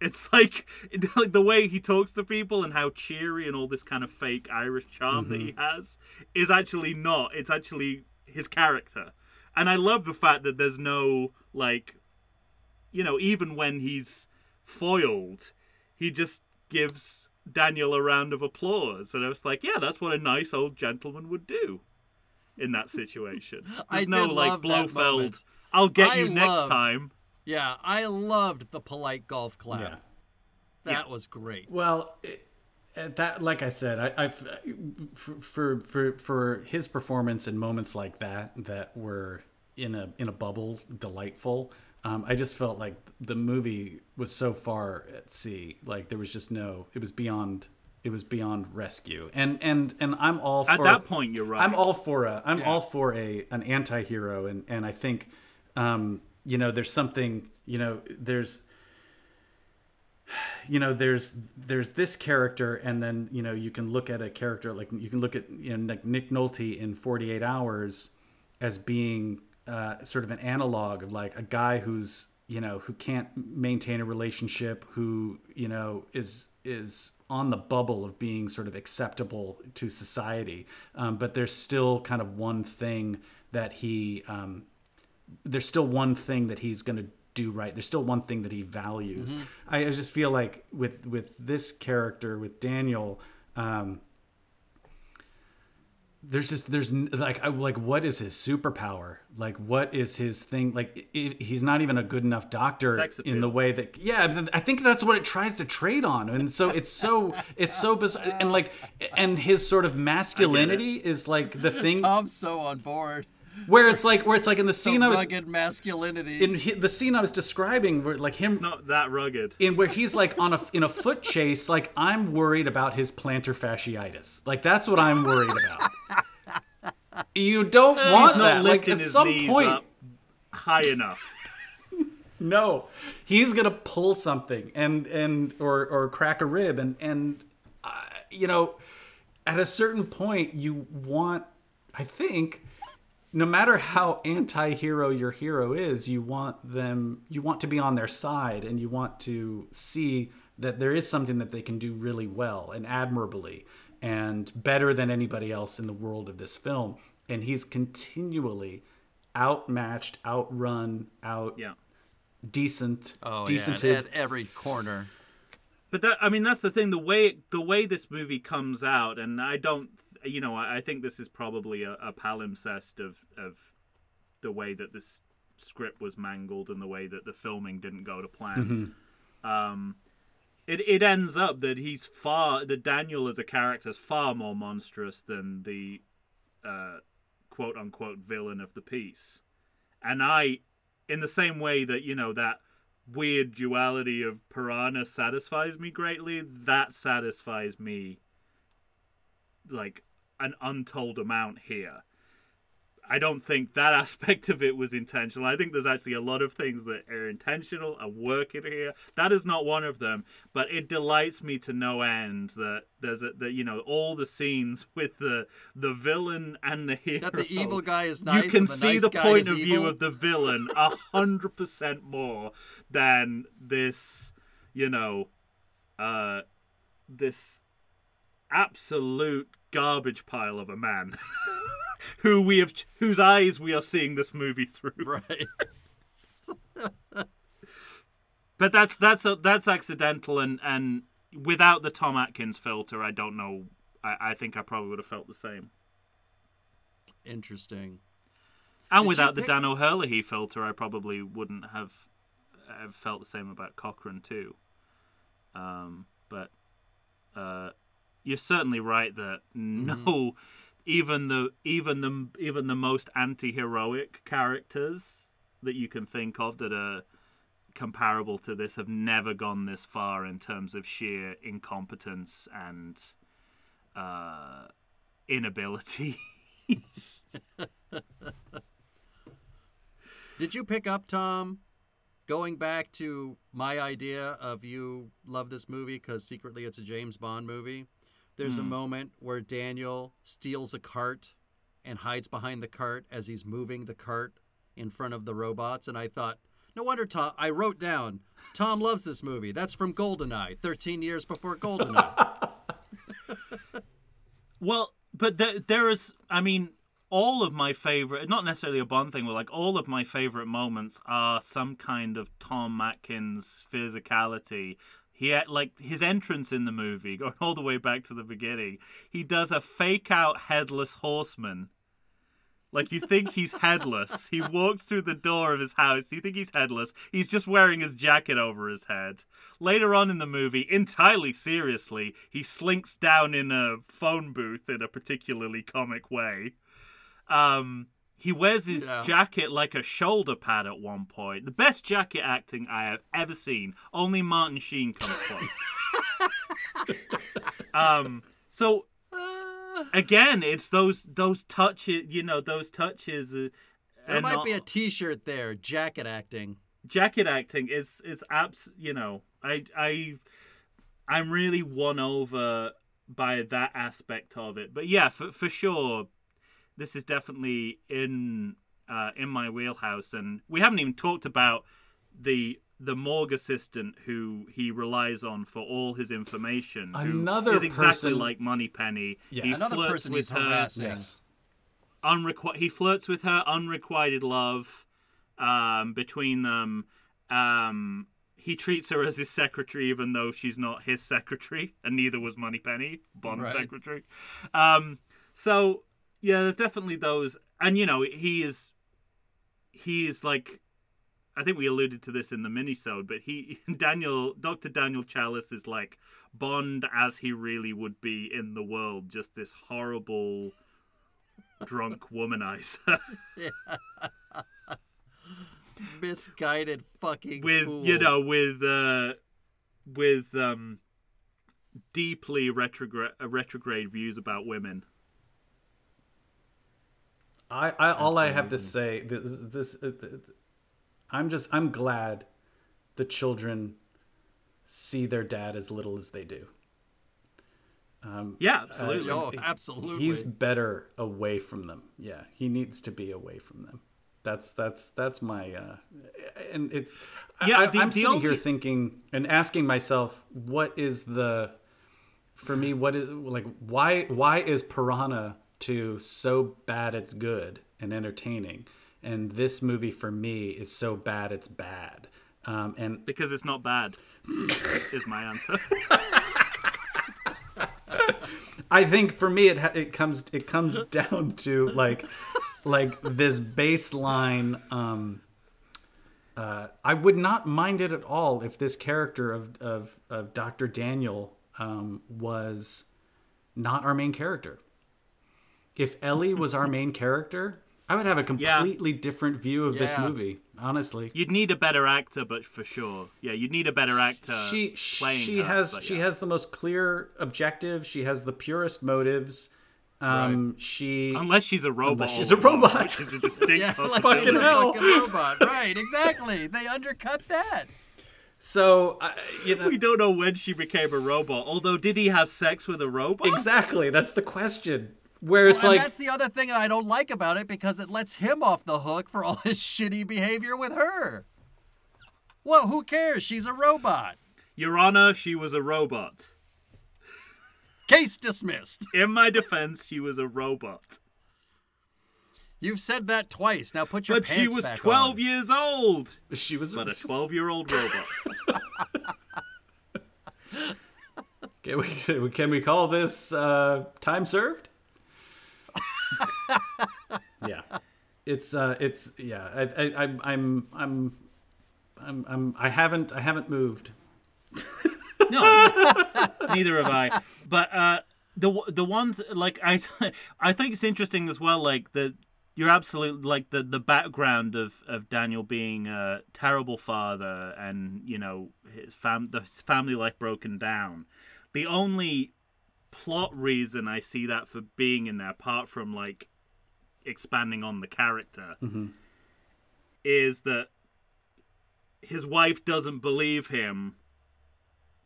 It's like, like the way he talks to people and how cheery and all this kind of fake Irish charm that mm-hmm. he has is actually not. It's actually his character. And I love the fact that there's no like you know, even when he's foiled, he just gives Daniel a round of applause. And I was like, yeah, that's what a nice old gentleman would do in that situation. I There's no did like love. Blofeld, I'll get I you next time. Yeah, I loved the polite golf clap. yeah. That was great. Well, it, at that like I said, I, I for, for for for his performance in moments like that that were in a in a bubble, delightful. Um, I just felt like the movie was so far at sea, like there was just no. It was beyond. It was beyond rescue, and and and I'm all for At that point, you're right. I'm all for a I'm Yeah. all for a an anti-hero and and I think um you know there's something you know there's you know there's there's this character and then you know you can look at a character like you can look at you know Nick Nolte in 48 hours as being uh, sort of an analog of like a guy who's you know who can't maintain a relationship who you know is is on the bubble of being sort of acceptable to society. Um, but there's still kind of one thing that he um, there's still one thing that he's going to do right there's still one thing that he values I, I just feel like with with this character with daniel um, there's just there's like I, like what is his superpower? Like what is his thing? Like i he's not even a good enough doctor in the way that yeah. I think that's what it tries to trade on, and so it's so it's so bizarre. And like and his sort of masculinity is like the thing Tom's so on board. Where it's like where it's like in the So scene I was rugged masculinity. in hi- the scene I was describing, where like him It's not that rugged. in where he's like on a in a foot chase like i'm worried about his plantar fasciitis like that's what i'm worried about you don't want He's not that like at his some knees point up high enough. no he's gonna pull something and and or or crack a rib and and uh, you know at a certain point you want i think no matter how anti-hero your hero is you want them you want to be on their side and you want to see that there is something that they can do really well and admirably and better than anybody else in the world of this film and he's continually outmatched outrun out Yeah. decent oh, decent yeah, at every corner. But that I mean that's the thing the way the way this movie comes out and I don't you know I, I think this is probably a, a palimpsest of of the way that this script was mangled and the way that the filming didn't go to plan. Um it, it ends up that he's far that Daniel as a character is far more monstrous than the uh, quote unquote villain of the piece. And I in the same way that, you know, that weird duality of piranha satisfies me greatly, that satisfies me like an untold amount here. I don't think that aspect of it was intentional. I think there's actually a lot of things that are intentional and working here. That is not one of them, but it delights me to no end that there's a that you know all the scenes with the the villain and the hero. That the evil guy is nice. you can the see nice the point of view of the villain a hundred percent more than this, you know, uh, this absolute garbage pile of a man who we have, whose eyes we are seeing this movie through. Right. But that's that's that's accidental, and and without the Tom Atkins filter, I don't know. I, I think I probably would have felt the same. Interesting. And Did without the pick- Dan O'Herlihy filter, I probably wouldn't have, have felt the same about Cochran too. Um, but uh, you're certainly right that no, even the even the even the most anti-heroic characters that you can think of that are comparable to this have never gone this far in terms of sheer incompetence and uh, inability. Did you pick up, Tom, going back to my idea of you love this movie because secretly it's a James Bond movie? There's a hmm. moment where Daniel steals a cart and hides behind the cart as he's moving the cart in front of the robots. And I thought, no wonder Tom, I wrote down, Tom loves this movie. That's from Goldeneye, 13 years before Goldeneye. Well, but there, there is, I mean, all of my favorite, not necessarily a Bond thing, but like all of my favorite moments are some kind of Tom Atkins physicality. He had, like his entrance in the movie, going all the way back to the beginning. He does a fake out headless horseman. Like you think he's headless. He walks through the door of his house. You think he's headless. He's just wearing his jacket over his head. Later on in the movie, entirely seriously, he slinks down in a phone booth in a particularly comic way. Um, he wears his Yeah. jacket like a shoulder pad at one point. The best jacket acting I have ever seen. Only Martin Sheen comes close. um, so again, it's those those touches. You know, those touches. Uh, There might not- be a t shirt there, jacket acting. jacket acting is is abs you know i i i'm really won over by that aspect of it but yeah for, for sure this is definitely in uh in my wheelhouse and we haven't even talked about the the morgue assistant who he relies on for all his information who Another is exactly person- like moneypenny Yeah. he Another person with he's her harassing. yes unrequ- he flirts with her unrequited love um, between them um, he treats her as his secretary even though she's not his secretary and neither was moneypenny bond's Right. secretary um, so yeah, there's definitely those, and you know, he is, he is like, I think we alluded to this in the minisode, but he Daniel Doctor Daniel Challis is like Bond as he really would be in the world, just this horrible drunk womanizer Misguided fucking with fool. you know with uh with um deeply retrograde retrograde views about women. I, I all I have to say this, this uh, I'm just I'm glad the children see their dad as little as they do. Yeah, absolutely. Oh, absolutely. He's better away from them. Yeah, he needs to be away from them. That's that's that's my uh, and it's Yeah, I, the sitting here thinking and asking myself, what is the for me? What is like why why is Piranha two so bad it's good and entertaining, and this movie for me is so bad it's bad. Um, and because it's not bad. is my answer. I think for me it ha- it comes it comes down to like like this baseline um uh I would not mind it at all if this character of of of Dr. Daniel um was not our main character. If Ellie was our main character, I would have a completely different view of this movie, honestly. You'd need a better actor, but for sure, yeah, you'd need a better actor. she playing she her, has she yeah. has the most clear objective, she has the purest motives. Um she Unless she's a robot. Unless she's a robot. Which is a distinct yeah, like possibility. she's a hell. fucking robot. Right, exactly. They undercut that. So, uh, you know, We don't know when she became a robot. Although, did he have sex with a robot? exactly. That's the question. Where it's and like, that's the other thing that I don't like about it because it lets him off the hook for all his shitty behavior with her. Well, who cares? She's a robot. Your Honor, she was a robot. Case dismissed. In my defense, she was a robot. You've said that twice. Now put your But pants she was 12 on. years old. she was. But a 12 year old robot. Can we, can we call this uh, time served? yeah, it's uh, it's yeah. I, I, I'm I'm I'm I'm I'm I haven't I haven't moved. No, neither have I. But uh, the the ones like I I think it's interesting as well. Like the you're absolutely like the the background of of Daniel being a terrible father and you know his fam the his family life broken down. The only plot reason I see that for being in there, apart from like expanding on the character, mm-hmm. is that his wife doesn't believe him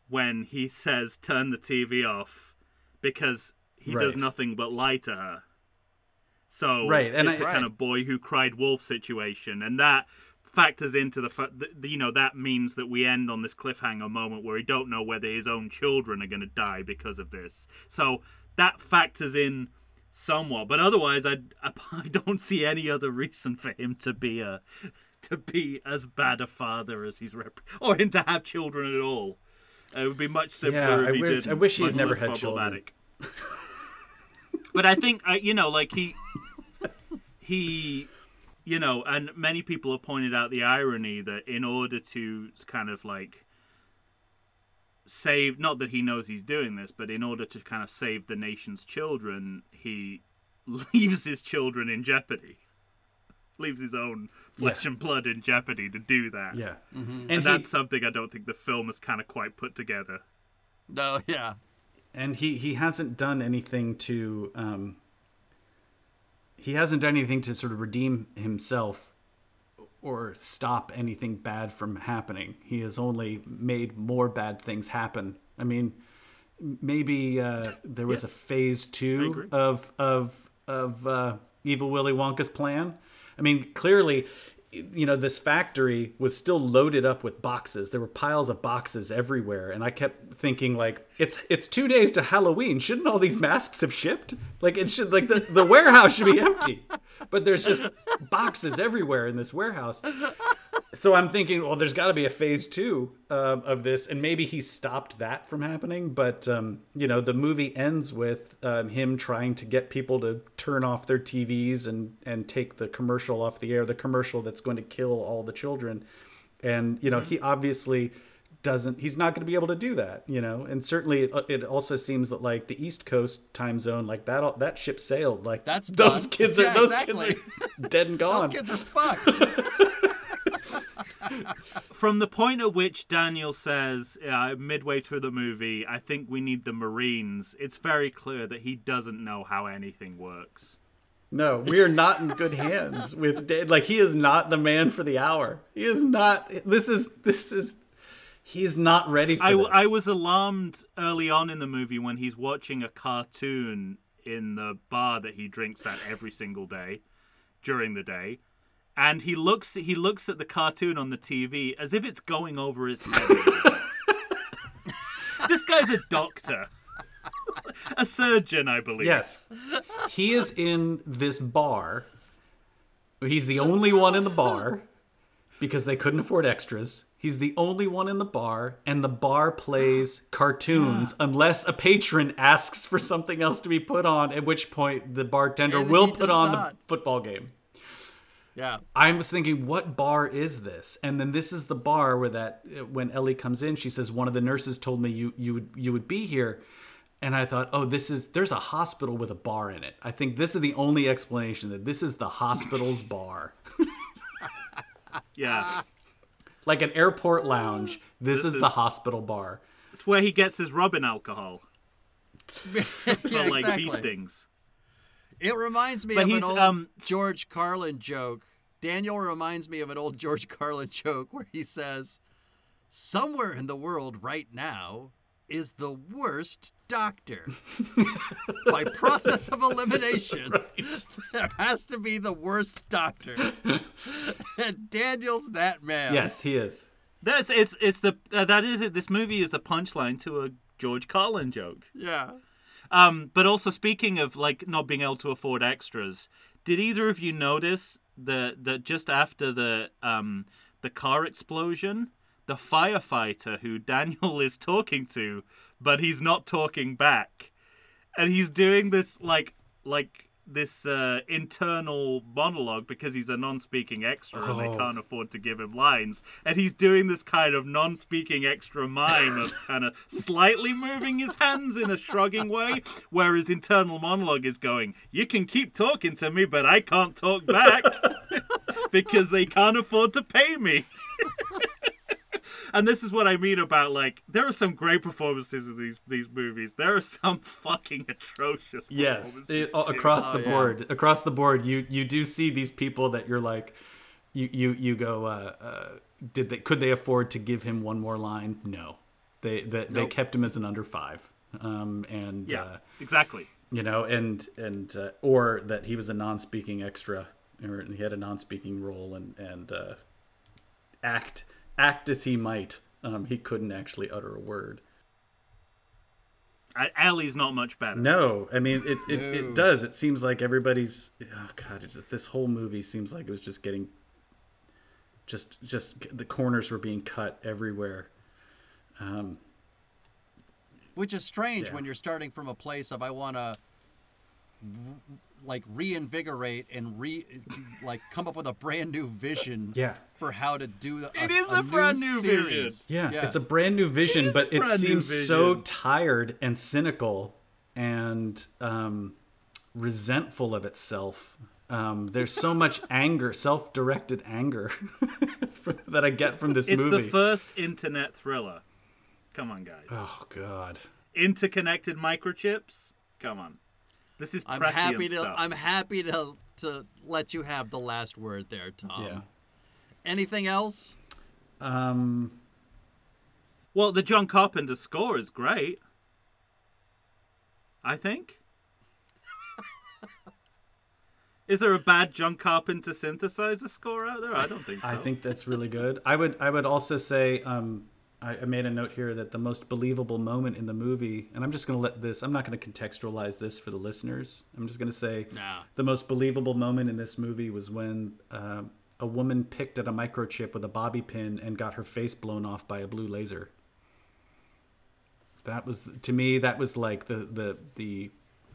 when he says turn the TV off because he does nothing but lie to her. So Right, and it's I- a kind of boy who cried wolf situation, and that factors into the fact that you know that means that we end on this cliffhanger moment where we don't know whether his own children are going to die because of this. So that factors in somewhat, but otherwise, I I don't see any other reason for him to be a to be as bad a father as he's rep- or him to have children at all. It would be much simpler Yeah, if I he wish- didn't. I wish he had never had children. but I think you know, like he, he, you know, and many people have pointed out the irony that in order to kind of like save, not that he knows he's doing this, but in order to kind of save the nation's children, he leaves his children in jeopardy. Leaves his own flesh and blood in jeopardy to do that. Yeah, And, and he, that's something I don't think the film has kind of quite put together. No, yeah. and he he hasn't done anything to um he hasn't done anything to sort of redeem himself or stop anything bad from happening. He has only made more bad things happen. I mean maybe uh there was a phase 2 of of of uh evil willy wonka's plan. I mean clearly you know this factory was still loaded up with boxes. There were piles of boxes everywhere and i kept thinking like it's it's two days to halloween. Shouldn't all these masks have shipped? Like it should like the, the warehouse should be empty. But there's just boxes everywhere in this warehouse so I'm thinking, well, there's got to be a phase two uh, of this, and maybe he stopped that from happening. But um, you know, the movie ends with um, him trying to get people to turn off their TVs and and take the commercial off the air, the commercial that's going to kill all the children. And you know, he obviously doesn't. He's not going to be able to do that. You know, and certainly it, it also seems that like the East Coast time zone, like that that ship sailed. Like That's those done. kids are Yeah, those exactly. kids are dead and gone. Those kids are fucked. From the point at which Daniel says, uh, midway through the movie, I think we need the Marines, it's very clear that he doesn't know how anything works. No, we are not in good hands with Dave. Like he is not the man for the hour. He is not. This is this is. He is not ready for I, this. I was alarmed early on in the movie when he's watching a cartoon in the bar that he drinks at every single day during the day. And he looks he looks at the cartoon on the TV as if it's going over his head. this guy's a doctor. A surgeon, I believe. Yes, he is in this bar. He's the only one in the bar because they couldn't afford extras. He's the only one in the bar, and the bar plays cartoons unless a patron asks for something else to be put on. At which point, the bartender And will put on not. the football game. Yeah. I was thinking, what bar is this? And then this is the bar where that when Ellie comes in, she says one of the nurses told me you you would you would be here, and I thought, oh, this is there's a hospital with a bar in it. I think this is the only explanation that this is the hospital's bar, Yeah. like an airport lounge. This, is, is- the hospital bar. It's where he gets his rubbing alcohol yeah, for like exactly. bee stings. It reminds me But of an old um, George Carlin joke. Daniel reminds me of an old George Carlin joke where he says, "Somewhere in the world right now is the worst doctor. By process of elimination, there has to be the worst doctor." and Daniel's that man. Yes, he is. That's it's it's the uh, that is it. This movie is the punchline to a George Carlin joke. Yeah. Um, but also speaking of like not being able to afford extras, did either of you notice that that just after the um the car explosion, the firefighter who Daniel is talking to, but he's not talking back, and he's doing this like like this uh, internal monologue because he's a non-speaking extra and they Oh. can't afford to give him lines and he's doing this kind of non-speaking extra mime of kind of slightly moving his hands in a shrugging way where his internal monologue is going you can keep talking to me but i can't talk back because they can't afford to pay me and this is what I mean about like there are some great performances in these these movies. There are some fucking atrocious Yes, it- too. across the Oh, yeah. board, across the board, you you do see these people that you're like, you you you go, uh, uh, did they could they afford to give him one more line? No, they they, they Nope. kept him as an under five, um, and Yeah, uh, exactly. you know, and and uh, or that he was a non-speaking extra, or he had a non-speaking role, and and uh, act act as he might, um, he couldn't actually utter a word. I- Ellie's not much better. No, I mean it. It, No. it does. It seems like everybody's. Oh God! It's just, this whole movie seems like it was just getting. Just, just the corners were being cut everywhere. Um, Which is strange Yeah. when you're starting from a place of I want to like reinvigorate and re like come up with a brand new vision Yeah. for how to do the It is a brand new vision. series. yeah, Yeah. it's a brand new vision, is a but it brand new seems so tired and cynical and um, resentful of itself. Um, there's so much anger, self-directed anger, that I get from this It's movie. It's the first internet thriller. Come on, guys. oh God. Interconnected microchips. Come on. This is I'm happy to stuff. I'm happy to to let you have the last word there, Tom. Yeah. Anything else? Um, Well, the John Carpenter score is great. I think. is there a bad John Carpenter synthesizer score out there? I don't think so. I think that's really good. I would I would also say um, I, I made a note here that the most believable moment in the movie, and I'm just going to let this. I'm not going to contextualize this for the listeners. I'm just going to say Nah. the most believable moment in this movie was when um a woman picked at a microchip with a bobby pin and got her face blown off by a blue laser. That was to me that was like the the the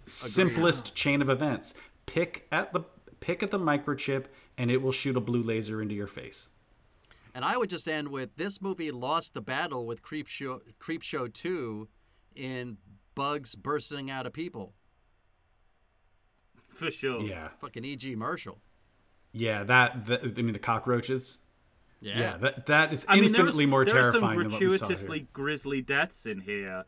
simplest chain of events. Pick at the pick at the microchip and it will shoot a blue laser into your face. And I would just end with this movie lost the battle with Creepshow, Creep Show 2 in bugs bursting out of people. For sure. Yeah. Fucking E.G. Marshall. Yeah, that, that I mean the cockroaches. Yeah. Yeah, that that is I mean, there infinitely was- more there are terrifying some than what we saw gratuitously here. grisly deaths in here.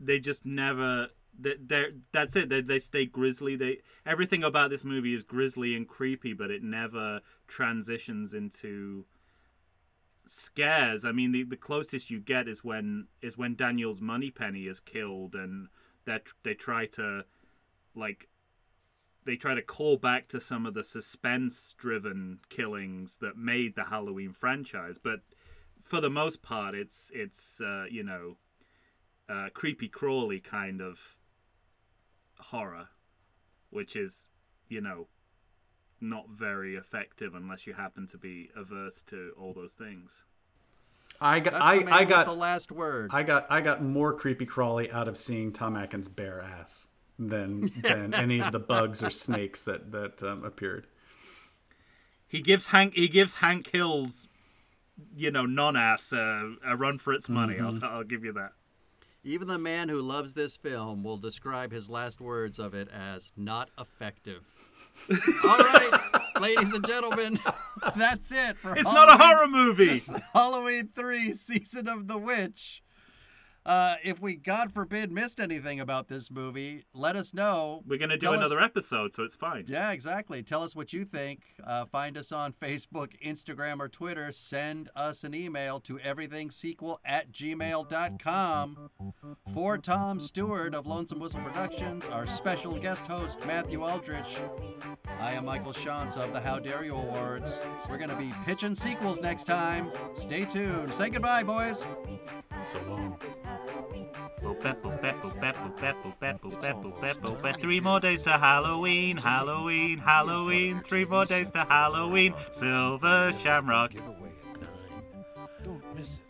They just never. They, they're, that's it. They, they stay grisly. They everything about this movie is grisly and creepy, but it never transitions into scares. I mean, the, the closest you get is when is when Daniel's Moneypenny is killed, and that they try to like they try to call back to some of the suspense driven killings that made the Halloween franchise, but for the most part, it's it's uh, you know uh, creepy crawly kind of horror, which is you know not very effective unless you happen to be averse to all those things. I got That's I, the man I with got the last word. I got I got more creepy crawly out of seeing Tom Atkins' bare ass than than any of the bugs or snakes that that um, appeared. He gives Hank he gives Hank Hill's you know non ass uh, a run for its money. I'll, I'll give you that. Even the man who loves this film will describe his last words of it as not effective. All right, ladies and gentlemen, that's it for It's not a horror movie. Halloween 3 Season of the Witch. Uh, if we, God forbid, missed anything about this movie, let us know. We're gonna do Tell us- another episode, so it's fine. Yeah, exactly. Tell us what you think. Uh, find us on Facebook, Instagram, or Twitter. Send us an email to everythingsequel at gmail.com. For Tom Stewart of Lonesome Whistle Productions, our special guest host, Matthew Aldrich, I am Michael Shantz of the How Dare You Awards. We're going to be pitching sequels next time. Stay tuned. Say goodbye, boys. So long. Three more days to Halloween, Halloween, Halloween. Three more days to Halloween. Silver Shamrock. Giveaway at 9. Don't miss it.